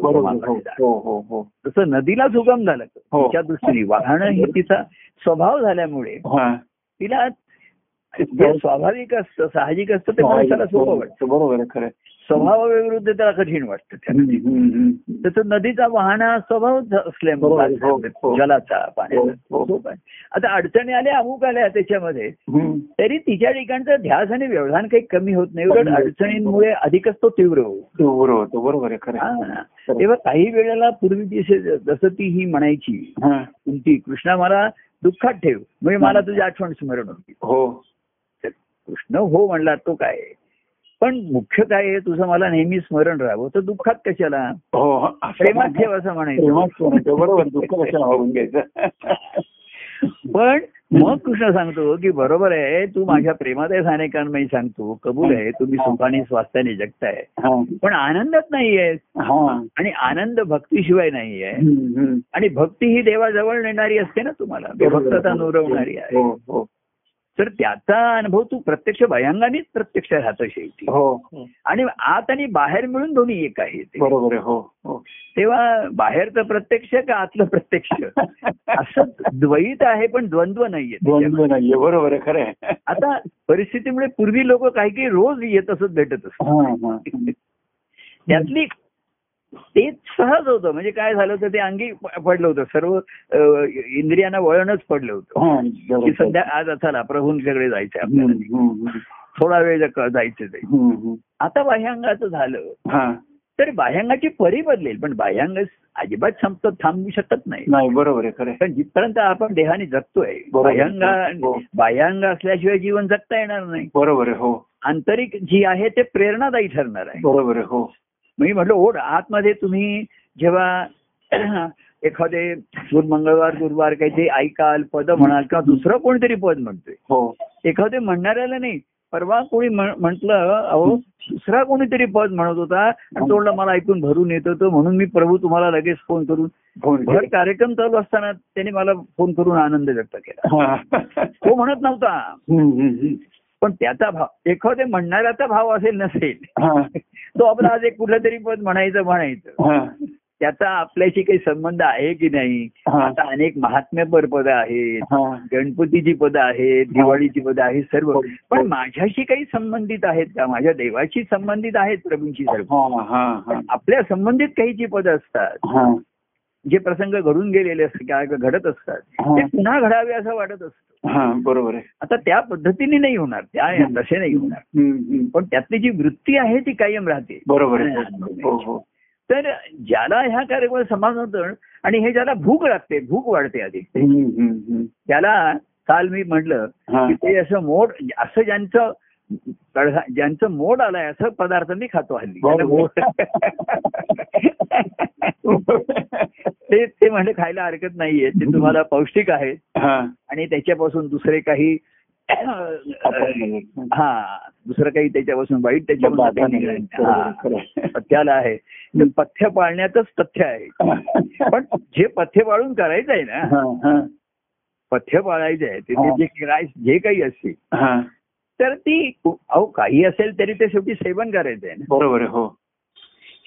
हो. हो हो तसं नदीला सुगम झालं. तिच्या दृष्टीने वाहनं हे तिचा स्वभाव झाल्यामुळे तिला जे स्वाभाविक असतं साहजिक असतं ते माणसाला सोपं वाटतं बरोबर खरं. स्वभावाविरुद्ध त्याला कठीण वाटतं. त्याचं नदीचा वाहना स्वभाव हो, असल्यामुळे हो. जलाचा पाण्याचा हो, हो. सोपं आहे. आता अडचणी आल्या अमुक आल्या त्याच्यामध्ये. तरी तिच्या ठिकाणचा ध्यास आणि व्यवधान काही कमी होत नाही उलट. अडचणींमुळे अधिकच तो तीव्र होतो बरोबर होतं बरोबर आहे खरं. हा. तेव्हा काही वेळेला पूर्वी जसे जसं ती ही म्हणायची हा. तुमची कृष्णा मला दुःखात ठेव म्हणजे मला तुझी आठवण स्मरण होती हो कृष्ण हो म्हणला तो काय पण मुख्य काय आहे तुझं मला नेहमी स्मरण राहावं. तर दुःखात कशाला? हो असं प्रेमात ठेव असं म्हणायचं. बरोबर दुःख घ्यायचं? पण मग कृष्ण सांगतो की बरोबर आहे तू माझ्या प्रेमात आहे अनेकांना मी सांगतो. कबूल आहे तुम्ही सुखाने स्वास्थ्याने जगताय. हा. पण आनंदात नाहीये हा. आणि आनंद भक्तीशिवाय नाहीये हम्म, हम्म. आणि भक्ती ही देवाजवळ नेणारी असते ना तुम्हाला. बेभक्तता नुरवणारी आहे. हो हो. तर त्याचा अनुभव तू प्रत्यक्ष भयांगानेच प्रत्यक्ष राहतो शेवटी हो आणि आत आणि बाहेर मिळून दोन्ही एक आहे. बरोबर हो हो तेव्हा बाहेरचं प्रत्यक्ष का आतलं प्रत्यक्ष (laughs) असं द्वैत आहे पण द्वंद्व नाहीये. द्वंद्व नाहीये बरोबर आहे खरं आहे आता परिस्थितीमुळे पूर्वी लोक काही काही रोज येत असत भेटत असत. त्यातली तेच सहज होतं. म्हणजे काय झालं होतं ते अंगी पडलं होतं. सर्व इंद्रियांना वळणच पडलं होतं. हा, की. सध्या आज चला प्रभूंच्याकडे हम्म, आपल्याला. थोडा वेळ जायचं ते. आता बाह्यांगाचं झालं तर बाह्यांगाची परी बदलेल. पण बाह्यांग अजिबात संपत थांबू शकत नाही. नाही बरोबर आहे जिथपर्यंत आपण देहाने जगतोय. बाह्यांग हो. बाह्यांग असल्याशिवाय जीवन जगता येणार नाही. बरोबर आहे हो. आंतरिक जी आहे ते प्रेरणादायी ठरणार आहे. बरोबर आहे हो. मी म्हटलं ओढ आतमध्ये तुम्ही जेव्हा (clears throat) एखादे मंगळवार गुरुवार काही ते ऐकाल पद म्हणाल किंवा दुसरं कोणतरी पद म्हणतोय हो एखादे म्हणणाऱ्याला नाही परवा कोणी म्हंटल अहो दुसरा कोणीतरी पद म्हणत होता आणि मला ऐकून भरून येत होतं म्हणून मी प्रभू तुम्हाला लगेच फोन करून भर कार्यक्रम चालू असताना त्याने मला फोन करून आनंद व्यक्त केला हा. तो म्हणत नव्हता. पण त्याचा भाव एखाद्या म्हणणाऱ्याचा भाव असेल नसेल. तो आपला आज एक कुठलं तरी पद म्हणायचं म्हणायचं हा. त्याचा आपल्याशी काही संबंध आहे की नाही हा. आता अनेक महात्म्यपर पद आहेत हा. गणपतीची पदं आहेत दिवाळीची पदं आहेत सर्व हो. पण माझ्याशी काही संबंधित आहेत का माझ्या देवाशी संबंधित आहेत प्रभूंशी सर्व हा, हा, हा. आपल्या संबंधित काही जी पदं असतात हा. जे प्रसंग घडून गेलेले असतात घडत असतात. ते पुन्हा घडावे असं वाटत असतं. हा, बरोबर आहे. आता त्या पद्धतीने नाही होणार त्या तसे नाही होणार. पण त्यातली जी वृत्ती आहे ती कायम राहते. बरोबर आहे. हो हो. तर ज्याला ह्या कार्यक्रमात होतं आणि हे ज्याला भूक लागते भूक वाढते हम्म. त्याला काल मी म्हटलं. की ते असं मोड असं ज्यांचं ज्यांचं मोड आलाय असं पदार्थ मी खातो हल्ली. ते ते म्हणजे खायला हरकत नाहीये ते तुम्हाला पौष्टिक आहेत हा. आणि त्याच्यापासून दुसरे काही हा दुसरं काही त्याच्यापासून वाईट त्याच्यापासून. आहे, हा आहे. पथ्याला आहे तर पथ्य पाळण्यातच तथ्य आहे पण जे पथ्य पाळून करायचं आहे ना हा, हा. पथ्य पाळायचं आहे ते हा. जे काही असते हा. तर ती अहो काही असेल तरी ते शेवटी सेवन करायचं आहे बरोबर हो.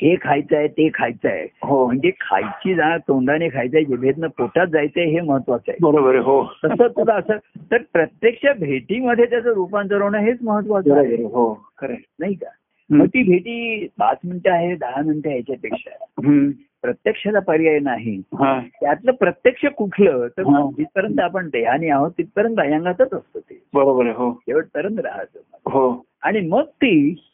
हे खायचं आहे ते खायचं आहे हो. म्हणजे खायची जाणार तोंडाने खायचंय जिभेतनं पोटात जायचंय हे महत्वाचं आहे. बरोबर आहे हो. तसं तुला असं तर प्रत्यक्ष भेटीमध्ये त्याचं रूपांतर होणं हेच महत्वाचं आहे. हो. खरं. नाही का. मग ती भेटी पाच मिनिटं आहे दहा मिनिटं याच्यापेक्षा. प्रत्यक्षाचा पर्याय नाही. त्यातलं प्रत्यक्ष कुठलं तर. जिथपर्यंत आपण देहानी आहोत तिथपर्यंत अयंगातच असतं ते. बरोबर आहे हो. शेवटपर्यंत राहतं. हो. आणि मग ती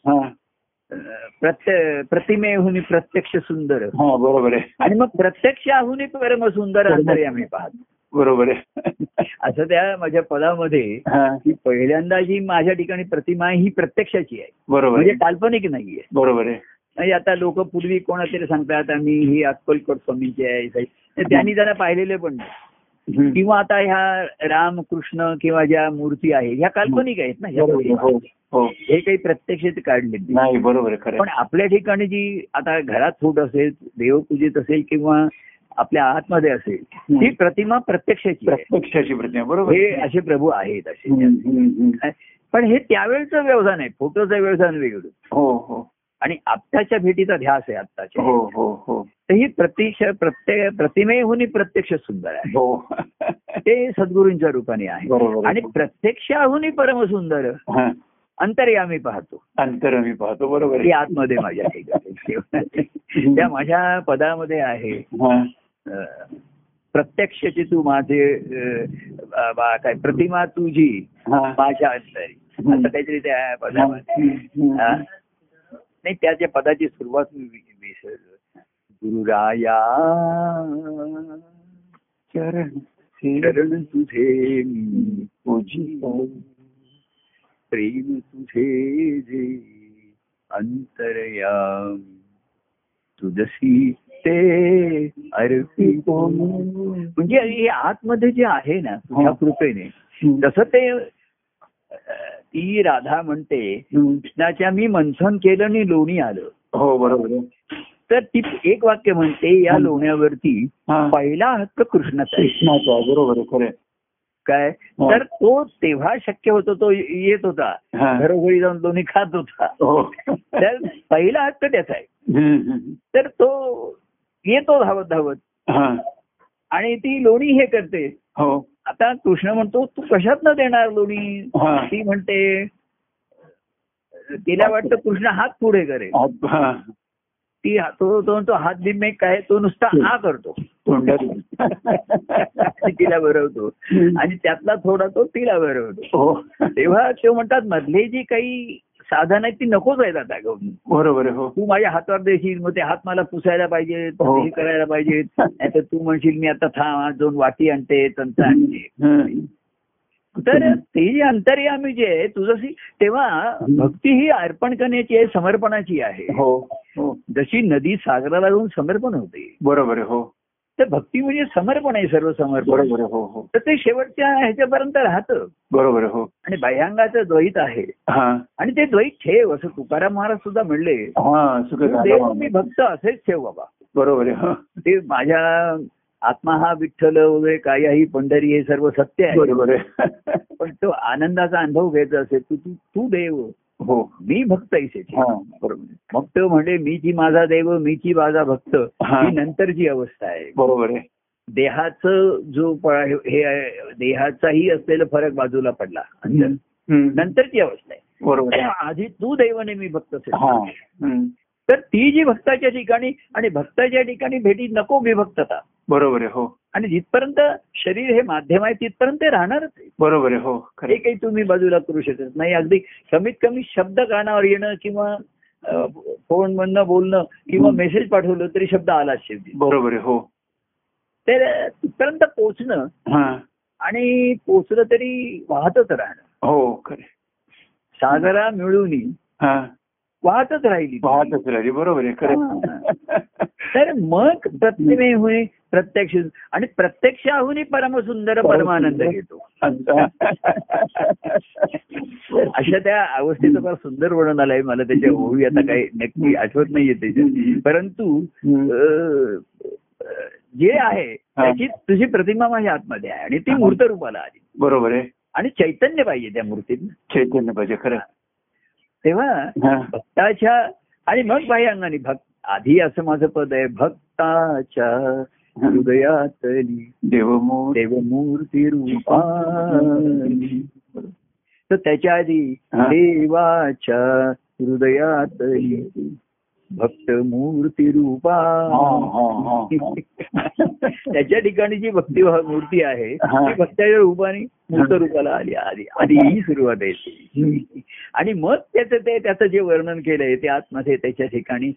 प्रत्य प्रतिमेहून प्रत्यक्ष सुंदर. हा बरोबर आहे. आणि मग प्रत्यक्षाहून परम सुंदर अंतरे आम्ही पाहतो. बरोबर आहे. असं त्या माझ्या पदामध्ये की पहिल्यांदा जी माझ्या ठिकाणी प्रतिमा ही प्रत्यक्षाची आहे. बरोबर म्हणजे काल्पनिक नाहीये. बरोबर आहे. म्हणजे आता लोक पूर्वी कोणातरी सांगतात आम्ही ही अक्कलकोट स्वामीची आहे त्यांनी जरा पाहिलेले पण नाही. किंवा आता ह्या राम कृष्ण किंवा ज्या मूर्ती आहे ह्या काल्पनिक आहेत ना. हो हो हे काही प्रत्यक्ष काढले नाही बरोबर पण. आपल्या ठिकाणी जी आता घरात फूट असेल देवपूजेत असेल किंवा आपल्या आतमध्ये असेल. ती प्रतिमा प्रत्यक्षाची. प्रत्यक्षाची प्रतिमा बरोबर हे. असे प्रभू आहेत असे. पण हे त्यावेळेचं व्यवधान आहे फोटोचं व्यवधान वेगळं हो हो आणि भक्ताच्या भेटीचा ध्यास आहे आत्ताच्या हो हो हो. तर ही प्रत्यक्ष प्रत्येक प्रतिमेहून प्रत्यक्ष सुंदर आहे. हो. (laughs) ते सद्गुरूंच्या रूपाने आहे. आणि प्रत्यक्षाहूनही परम सुंदर हा. अंतर्यामी पाहतो. अंतर मी पाहतो बरोबर ती. आतमध्ये माझ्या ठिकाणी. (laughs) त्या माझ्या पदामध्ये आहे. प्रत्यक्षची तू माझे काय प्रतिमा तुझी. माझ्या अंतरी. असं काहीतरी त्या पदामध्ये? नाही त्याच्या पदाची सुरुवात मी विसरलो गुरुराया चरण चरण तुझे प्रेम तुझे जे अंतरयाम। तुझसी ते अर्पितो म्हणजे आतमध्ये जे आहे ना तुझ्या. कृपेने जसं ते अं, ती राधा म्हणते कृष्णाच्या मी मंथन केलं आणि लोणी आलं हो बरोबर. तर ती एक वाक्य म्हणते या. लोण्यावरती. पहिला हक्क कृष्णाचा कृष्णाचा बरोबर खरं. काय हो. तर तो तेव्हा शक्य होतो तो येत होता. घरोघरी जाऊन लोणी खात होता हो तर पहिला हक्क त्याचा आहे. तर तो येतो धावत धावत. आणि ती लोणी हे करते हो आता कृष्ण म्हणतो तू कशात न देणार लोणी? हा. ती म्हणते तिला वाटतं कृष्ण हात पुढे करेल. हा. ती तो तो म्हणतो हात बिमे काय तो नुसता आ करतो. तिला भरवतो. आणि त्यातला थोडा तो तिला भरवतो. हो. तेव्हा ते म्हणतात मधले जी काही साधन आहेत ती नकोच आहेत आता. बरोबर हो. तू माझ्या हातावर देशील मग ते हात मला पुसायला पाहिजे हो. हे करायला पाहिजे. नाहीतर तू म्हणशील मी आता थांब दोन वाटी आणते तंत आणते. तर ते जे अंतर्यामी जे आहे तुझं तेव्हा भक्ती ही अर्पण करण्याची आहे समर्पणाची आहे. हो हो. जशी नदी सागराला जाऊन समर्पण होते. बरोबर हो. तर भक्ती म्हणजे समर्पण आहे सर्व समर्पण बरोबर हो हो. तर ते शेवटच्या ह्याच्यापर्यंत राहतं. बरोबर हो. आणि बाह्यांगाचं द्वैत आहे. हा. आणि ते द्वैत ठेव असं तुकाराम महाराज सुद्धा म्हणले. हा देव मी भक्त असेच ठेव बाबा. बरोबर आहे. ते माझ्या आत्मा हा विठ्ठल वगैरे काय ही पंढरी हे सर्व सत्य आहे. बरोबर पण तो आनंदाचा अनुभव घ्यायचा असेल तू तू देव. हो मी भक्त बरोबर आहे. मग तो म्हणजे मीची माझा देव मीची माझा भक्त हा. नंतरची अवस्था आहे. बरोबर आहे. देहाचं जो हे देहाचाही असलेला फरक बाजूला पडला. नंतरची अवस्था आहे. बरोबर आहे. आधी तू देवाने मी भक्त असेल. हा. तर ती जी भक्ताच्या ठिकाणी आणि भक्ताच्या ठिकाणी भेटी नको विभक्तता बरोबर आहे हो. आणि जिथपर्यंत शरीर हे माध्यम आहे तिथपर्यंत ते राहणारच आहे. बरोबर आहे हो हे काही तुम्ही बाजूला करू शकत नाही. अगदी कमीत कमी शब्द कानावर येणं किंवा फोन मधनं बोलणं किंवा. मेसेज पाठवलं तरी शब्द आलाच शेवटी बरोबर आहे हो. तर तिथपर्यंत पोचणं हा. आणि पोचलं तरी वाहतच राहणं. हो खरे. सागरा मिळून वाहतच राहिली. ती. पाहतच राहिली बरोबर आहे खरं. तर मग प्रतिमेहुनी प्रत्यक्ष आणि प्रत्यक्षाहुनी परमसुंदर परमानंद घेतो अशा त्या अवस्थेचं फार सुंदर वर्णन आलंय मला त्याच्या ओळी आता काही नक्की आठवत नाहीये त्याच्या. परंतु जे आहे त्याची तुझी प्रतिमा माझ्या आतमध्ये आहे आणि ती मूर्त रूपाला आली. बरोबर आहे. आणि चैतन्य पाहिजे त्या मूर्तीत चैतन्य पाहिजे खरं. तेव्हा. भक्ताच्या आणि मग बाह्य अंगाने भक्त आधी असं माझं पद आहे भक्ताच्या हृदयातली देवमोर देवमूर्ती रूपानी तर त्याच्या आधी. देवाच्या हृदयातली भक्त मूर्ती रूपा. त्याच्या ठिकाणी जी भक्ती मूर्ती आहे. ती भक्ताच्या रूपाने मूर्त रूपाला आली आधी आधी ही सुरुवात आहे ती. आणि मग त्याचं ते त्याचं जे वर्णन केलंय ते आतमध्ये त्याच्या ठिकाणी.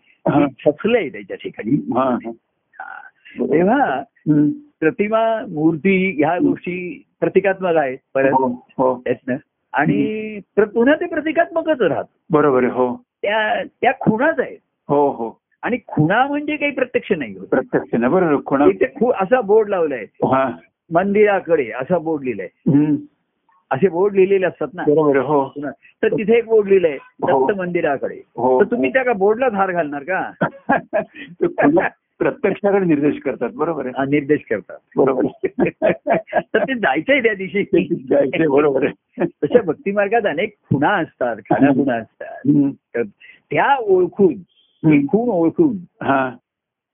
छचलंय त्याच्या ठिकाणी. तेव्हा. प्रतिमा मूर्ती ह्या गोष्टी प्रतिकात्मक आहेत परत हो हो. आणि पुन्हा ते प्रतिकात्मकच राहत. बरोबर आहे हो. त्या त्या खुणाच आहेत. हो हो. आणि खुणा म्हणजे काही प्रत्यक्ष नाही होत. प्रत्यक्ष ना बरोबर. कोणा इथे खू असा बोर्ड लावलाय. हा. मंदिराकडे असा बोर्ड लिहिलाय. असे बोर्ड लिहिलेले असतात ना. बरोबर हो. तर तिथे एक बोर्ड लिहिलंय. दत्त मंदिराकडे. हो तर तुम्ही त्या का बोर्डलाच हार घालणार का? (laughs) खुणा (laughs) प्रत्यक्षाकडे निर्देश करतात बरोबर आहे? निर्देश करतात. बरोबर. तर ते जायचंय त्या दिवशी. जायचंय, बरोबर आहे. तशा भक्ती मार्गात अनेक खुणा असतात खाना खुणा असतात. त्या ओळखून खूण ओळखून हा.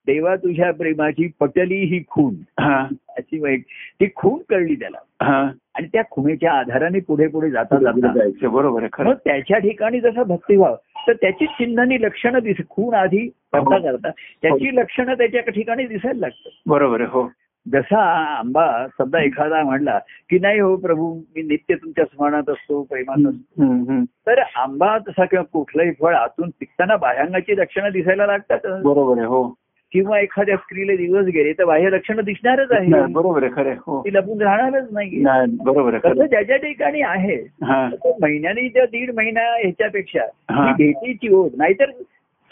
देवा तुझ्या प्रेमाची पटली ही खून हा. अशी वाईट ती खून कळली त्याला. हा. आणि त्या खुणेच्या आधाराने पुढे पुढे जाता जाता. जायचं बरोबर आहे खरं. त्याच्या ठिकाणी जसा भक्तिभाव तर त्याची चिन्हांनी लक्षणं दिस खून आधी करता करता त्याची लक्षणं त्याच्या ठिकाणी दिसायला लागतात. बरोबर हो. जसा आंबा समजा एखादा म्हणला की नाही हो प्रभू मी नित्य तुमच्या स्मरणात असतो प्रेमात असतो. तर आंबा तसा किंवा कुठलंही फळ आतून पिकताना बाह्यांगाची लक्षणं दिसायला लागतात. बरोबर आहे हो. किंवा एखाद्या स्त्रीला दिवस गेले तर बाह्य लक्षणं दिसणारच आहे. बरोबर आहे खरं हो. ती लपून राहणारच नाही बरोबर खरं ज्याच्या ठिकाणी आहे हा. तो महिन्याने त्या दीड महिना ह्याच्यापेक्षा भेटीची ओढ नाहीतर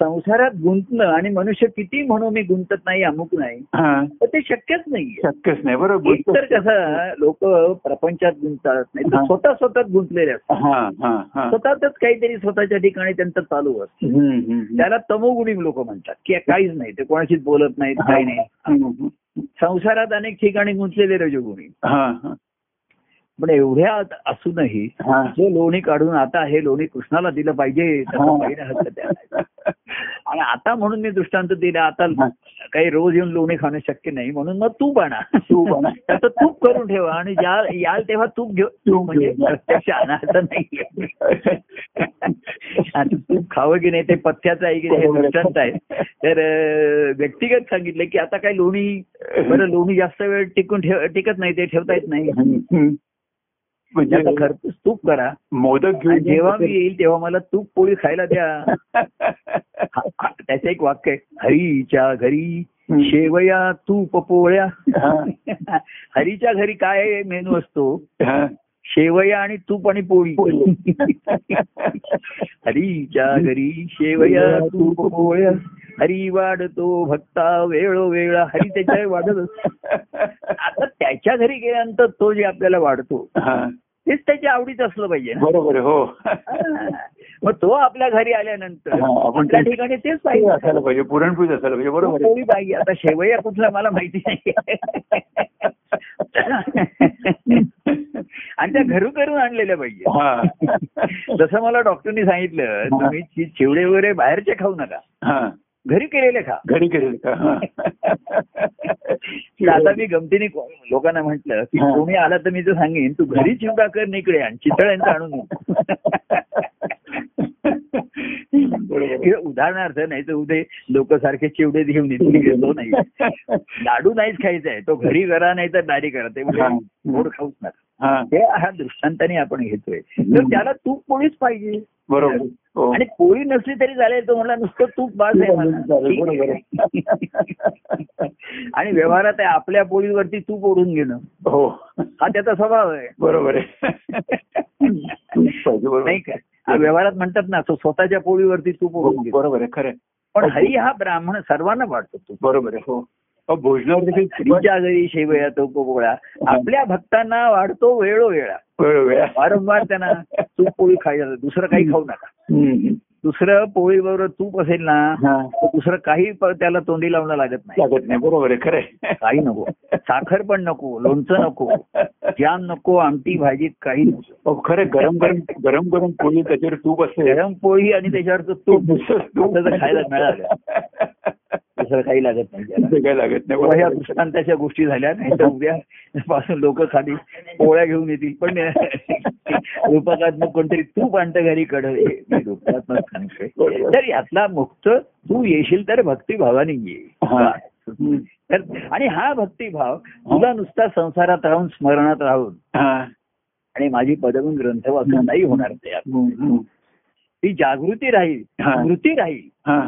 संसारात गुंतणं आणि मनुष्य किती म्हणू मी गुंतत नाही अमुक नाही हा. तर ते शक्यच नाहीये. शक्यच नाही बरोबर तर कसं लोक प्रपंचात गुंततात नाही. स्वतः स्वतःच गुंतलेले असतात. हा हा हा. स्वतःच काहीतरी स्वतःच्या ठिकाणी त्यांचं चालू असतं. त्याला तमोगुणी लोक म्हणतात की काहीच नाही ते कोणाशीच बोलत नाहीत काही नाही. संसारात अनेक ठिकाणी गुंतलेले रजोगुणी. पण एवढ्या असूनही हा. जो लोणी काढून आता हे लोणी कृष्णाला दिलं पाहिजे हा. त्याचा पहिला हक्क त्याला. आणि आता म्हणून मी दृष्टांत दिला आता. काही रोज येऊन लोणी खाणं शक्य नाही म्हणून मग तूप आणा तूप आणा. त्याचं तूप करून ठेवा आणि ज्या याल तेव्हा तूप घेऊ तूप म्हणजे. प्रत्यक्ष आणायचं नाही आणि तूप खावं की नाही ते पथ्याचं आहे की नाही हे दृष्टांत आहे तर व्यक्तिगत सांगितलं की आता काय लोणी बरं लोणी जास्त वेळ टिकून ठेव टिकत नाही ते ठेवता येत नाही. म्हणजे खर्च तूप करा. मोदक घेऊन जेव्हा मी येईल तेव्हा मला तूप पोळी खायला द्या. (laughs) त्याचं एक वाक्य आहे. हरीच्या घरी शेवया तूप पोळ्या. (laughs) हरीच्या घरी काय मेनू असतो. शेवया आणि तूप आणि पोळी. (laughs) हरीच्या घरी शेवया तूप पोळ्या हरी वाढतो भक्ता वेळोवेळा हरी त्याच्या वाढत असतो आता त्याच्या घरी गेल्यानंतर तो जे आपल्याला वाढतो हा. तेच त्याच्या आवडीचं असलं पाहिजे बरोबर हो. मग तो आपल्या घरी आल्यानंतर आपण आपल्या ठिकाणी तेच पाहिजे असायला पाहिजे पुरणपोळी असायला पाहिजे बरोबर. पोळी पाहिजे आता शेवया कुठला मला माहिती नाही (laughs) आणि त्या घरू करून आणलेल्या पाहिजे. हा. जसं मला डॉक्टरनी सांगितलं तुम्ही चिवडे वगैरे बाहेरचे खाऊ नका. हा. घरी केलेले खा. घरी करेल का हा. (laughs) तर आता मी गमतीने लोकांना म्हंटल की. कोणी आला तर मी तर सांगेन तू घरी चिवडा कर निकडे आणि चितळ्यांचं आणून (laughs) किंवा उदाहरणार्थ नाही तर उद्या लोक सारखे चिवडे घेऊन येतील घेतो नाही. (laughs) लाडू नाहीच खायचा आहे तो घरी करा नाही तर दारी करा. ते म्हणजे. गोड खाऊच नका. हा. हे दृष्टांताने आपण घेतोय. तर त्याला तूप पोळीच पाहिजे. बरोबर. हो. आणि पोळी नसली तरी चालेल. तो म्हणला नुसतं तूप बाज आहे. (laughs) आणि व्यवहारात आहे आपल्या पोळीवरती तूप ओढून घेणं. हो. हा त्याचा स्वभाव आहे. बरोबर आहे. (laughs) नाही का? व्यवहारात म्हणतात ना तो स्वतःच्या पोळीवरती तूप बरोबर आहे खरं. पण हरी हा ब्राह्मण सर्वांना वाटतो तूप. बरोबर आहे हो. भोजनावर घरी शेवया तो पोळा आपल्या भक्तांना वाढतो वेळोवेळा. वेळोवेळा. वारंवार त्यांना तूप पोळी खायला दुसरं काही खाऊ नका. दुसरं पोळीबरोबर तूप असेल ना. तर दुसरं काही त्याला तोंडी लावणं लागत नाही. लागत नाही. बरोबर आहे खरं. काही नको. साखर पण नको लोणचं नको जाम नको आमटी भाजीत काही नको. खरं गरम गरम गरम गरम पोळी त्याच्यावर तूप असते गरम पोळी आणि त्याच्यावरचं तूप. असं जर खायला मिळालं. दुसरं काही लागत नाही त्याला ते काय लागत नाही आहे. दृष्टांताच्या गोष्टी झाल्या नाही तर उद्या पासून लोक खाली पोळ्या घेऊन येतील पण (laughs) रूपकात्मक कोणतरी तूप आणतं घरी कड रूपकात्मक सांगतोय. तर यातला मुक्त तू येशील तर भक्तिभावाने ये हा. तर आणि हा भक्तिभाव तुला नुसता संसारात राहून स्मरणात राहून. आणि माझी पदगुण ग्रंथ वाचून नाही होणार हम्म. ती जागृती राहील. स्मृती राहील हा.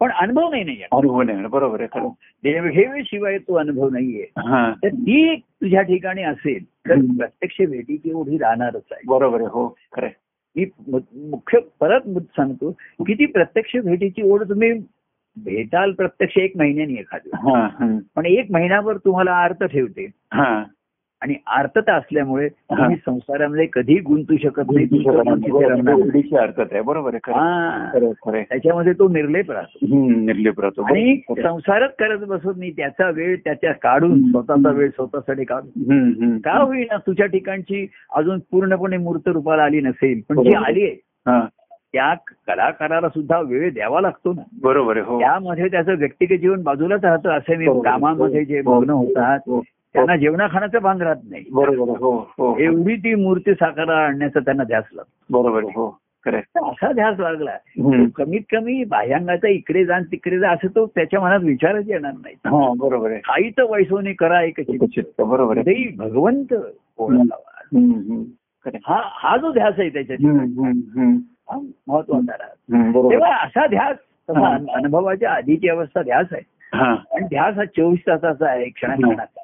पण अनुभव नाही नाही अनुभव नाही बरोबर आहे खरं. देवघेवीशिवाय तो अनुभव नाहीये. हा. तर ती तुझ्या ठिकाणी असेल तर. प्रत्यक्ष भेटीची ओढी राहणारच आहे. बरोबर आहे हो. खरं. मी मुख्य परत सांगतो की ती प्रत्यक्ष भेटीची ओढ तुम्ही भेटाल प्रत्यक्ष एक महिन्यानी एखादी. हा. पण एक महिनाभर तुम्हाला अर्थ ठेवते. हा. आणि आर्तता असल्यामुळे तुम्ही संसारामध्ये कधी गुंतू शकत नाही आहे. बरोबर आहे. हा. त्याच्यामध्ये तो निर्लेप राहतो निर्लेप राहतो आणि. संसारच करत बसत नाही त्याचा वेळ त्याच्या काढून स्वतःचा वेळ स्वतःसाठी काढून. का होईना तुझ्या ठिकाणची अजून पूर्णपणे मूर्त रूपाला आली नसेल पण जी. आली आहे हा. त्या कलाकाराला सुद्धा वेळ द्यावा लागतो ना बरोबर आहे हो त्यामध्ये त्याचं व्यक्तिगत जीवन बाजूलाच राहतं असे मी. कामामध्ये जे हो. मग्न होतात हो, त्यांना जेवणा खाण्याचं भान राहत नाही. बरोबर आहे हो हो. एवढी ती मूर्ती साकाराला आणण्याचा त्यांना ध्यास लागतो. बरोबर आहे हो. असा ध्यास लागला. कमीत कमी बाह्यांगाचा इकडे जा तिकडे जा असं तो त्याच्या मनात विचारच येणार नाही. हा बरोबर आहे. काही तर वैसोनी करा एक बरोबर भगवंत. हा हा जो ध्यास आहे त्याच्या. हा महत्त्वाचा राहत. तेव्हा असा ध्यास हा. अनुभवाच्या आधीची अवस्था ध्यास आहे. हा. आणि ध्यास हा चोवीस तासाचा आहे क्षणाक्षणाचा.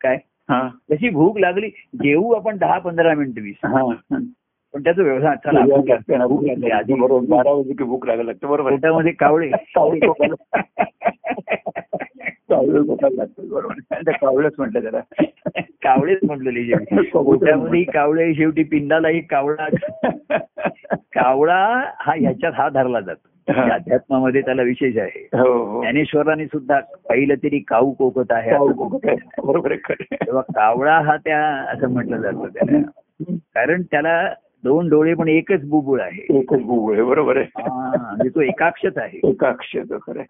काय? हा. जशी भूक लागली जेवू आपण दहा पंधरा मिनिटं वीस. हा. पण त्याचा व्यवसाय बारा वाजले की भूक लागायला लागते. बरोबर. पोटामध्ये कावळे. कावळे बरोबर. कावळेच म्हटलं त्याला कावळेच म्हटलेली (laughs) कावळे शेवटी पिंडालाही कावळा. (laughs) कावळा हा ह्याच्यात हा धरला जातो. अध्यात्मामध्ये त्याला विशेष आहे. हो हो. ज्ञानेश्वरांनी सुद्धा पहिलं तरी काऊ कोकत आहे. तेव्हा कावळा हा त्या असं म्हटलं जातं त्याला. कारण त्याला दोन डोळे पण एकच बुबुळ आहे. एकच भूगोल आहे बरोबर आहे. हा, म्हणजे तो एकाक्षत आहे. एकाक्ष.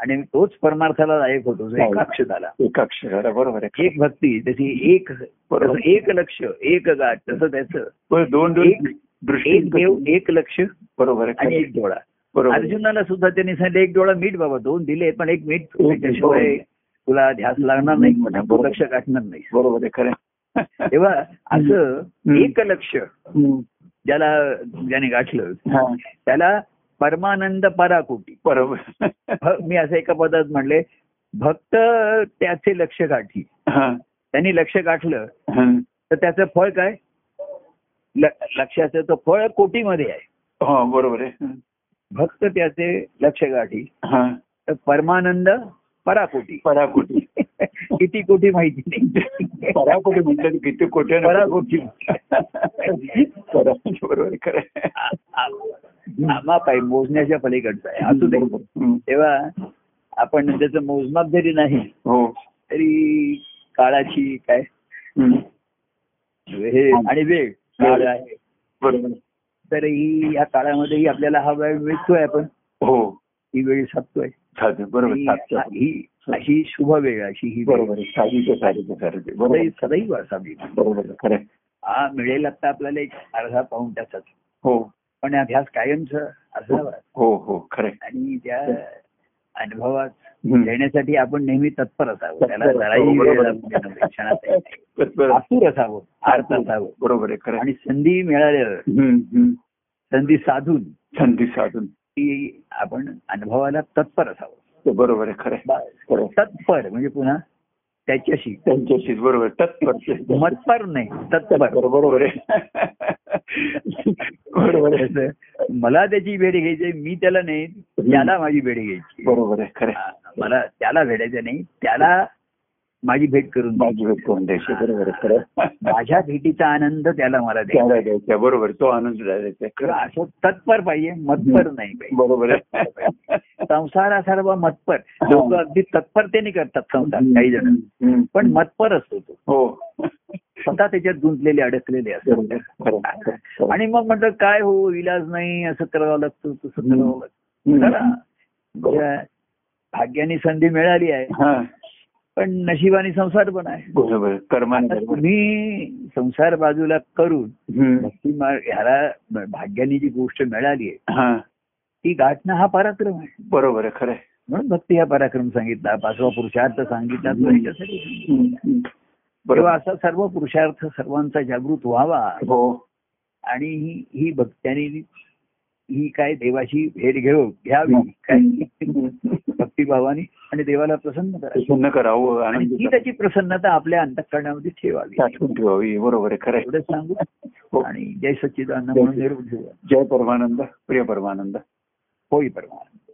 आणि तोच परमार्थाला लायक होतो जो एकाक्ष झाला एकाक्ष झाला बरोबर आहे एक भक्ती तशी एक एक लक्ष एक गाठ तसं त्याचं. दोन दोन एक- दृष्टी एक देव एक लक्ष बरोबर आणि. एक डोळा. अर्जुनाला सुद्धा त्यांनी सांगितलं एक डोळा मीठ बाबा दोन दिले पण एक मीठ त्याच्याशिवाय तुला ध्यास लागणार नाही लक्ष गाठणार नाही. बरोबर आहे खरं. (laughs) तेव्हा असं. एक लक्ष. ज्याला ज्याने गाठलं त्याला परमानंद पराकोटी. बरोबर. मी असं एका पदात म्हणले भक्त त्याचे लक्ष गाठी. त्यांनी लक्ष गाठलं. तर त्याचं फळ काय? लक्षाचं तो फळ कोटीमध्ये आहे. हा बरोबर आहे. भक्त त्याचे लक्ष गाठी हा. तर परमानंद पराकोटी. पराकोटी. (laughs) किती कोटी माहिती नाही. पराकोटी की किती कोटी पराकोटी. बरोबर माप आहे. मोजण्याच्या पलीकडचं आहे. असू दे. तेव्हा आपण त्याचं मोजमाप जरी नाही हो. तरी काळाची काय. हे आणि वेळ. काळ आहे. बरोबर. तर ही या काळामध्येही आपल्याला हा वेळ मिळतोय आपण. हो. ही वेळ साधतोय. साधे बरोबर ही अशी शुभ वेळ अशी ही बरोबर बरोबर. सदैव असावी बरोबर खरं. हा मिळेल आता आपल्याला एक अर्धा पाऊण तासाच हो. पण अभ्यास कायमच असावा हो हो खरं. आणि त्या अनुभवात. देण्यासाठी आपण नेहमी तत्पर असावं. त्याला जराही वेळ. आतुर असावं. आर्त असावं. बरोबर आहे. आणि संधी मिळाल्यावर. संधी साधून संधी साधून. ती आपण अनुभवाला तत्पर असावं. ते बरोबर आहे खरं. तत्पर म्हणजे पुन्हा त्याच्याशी. त्यांच्याशीच बरोबर. तत्पर. मतपर नाही तत्पर. बरोबर आहे. बरोबर मला त्याची भेट घ्यायची मी त्याला नाही त्याला माझी भेट घ्यायची. बरोबर आहे खरं मला त्याला भेटायचं नाही त्याला माझी भेट करून. माझी भेट कोण द्यायची बरोबर. माझ्या भेटीचा आनंद त्याला मला द्यायचा. बरोबर तो आनंद द्यायचा. असं तत्पर पाहिजे मतपर नाही पाहिजे. बरोबर. संसार सर्व मतपर. लोक अगदी तत्परतेने करतात संसार काही जण. पण मतपर असतो तो. हो. स्वतः त्याच्यात गुंतलेले अडकलेले. असतात. आहे. आणि मग म्हणतात काय हो इलाज नाही असं करावं लागतं तसं करावं लागतं. भाग्याने संधी मिळाली आहे. पण नशिबाने संसार पण आहे. बरोबर. तुम्ही संसार बाजूला करून ह्याला भाग्याने जी गोष्ट मिळाली आहे हा. ती गाठणं हा पराक्रम आहे. बरोबर आहे खरं. म्हणून भक्ती हा पराक्रम सांगितला पाचवा पुरुषार्थ सांगितला बरोबर. असा सर्व पुरुषार्थ सर्वांचा जागृत व्हावा. हो. आणि ही भक्त्याने ही काय देवाची भेट घेऊ घ्यावी काय? भक्तिभावाने आणि देवाला प्रसन्न करावी. प्रसन्न करावं आणि ती त्याची प्रसन्नता आपल्या अंतकरणामध्ये ठेवावी. ठेवावी. बरोबर आहे खरं आहे. एवढं सांगू? हो. आणि जय सच्चिदानंद म्हणून जय परमानंद प्रिय परमानंद. होई परमानंद.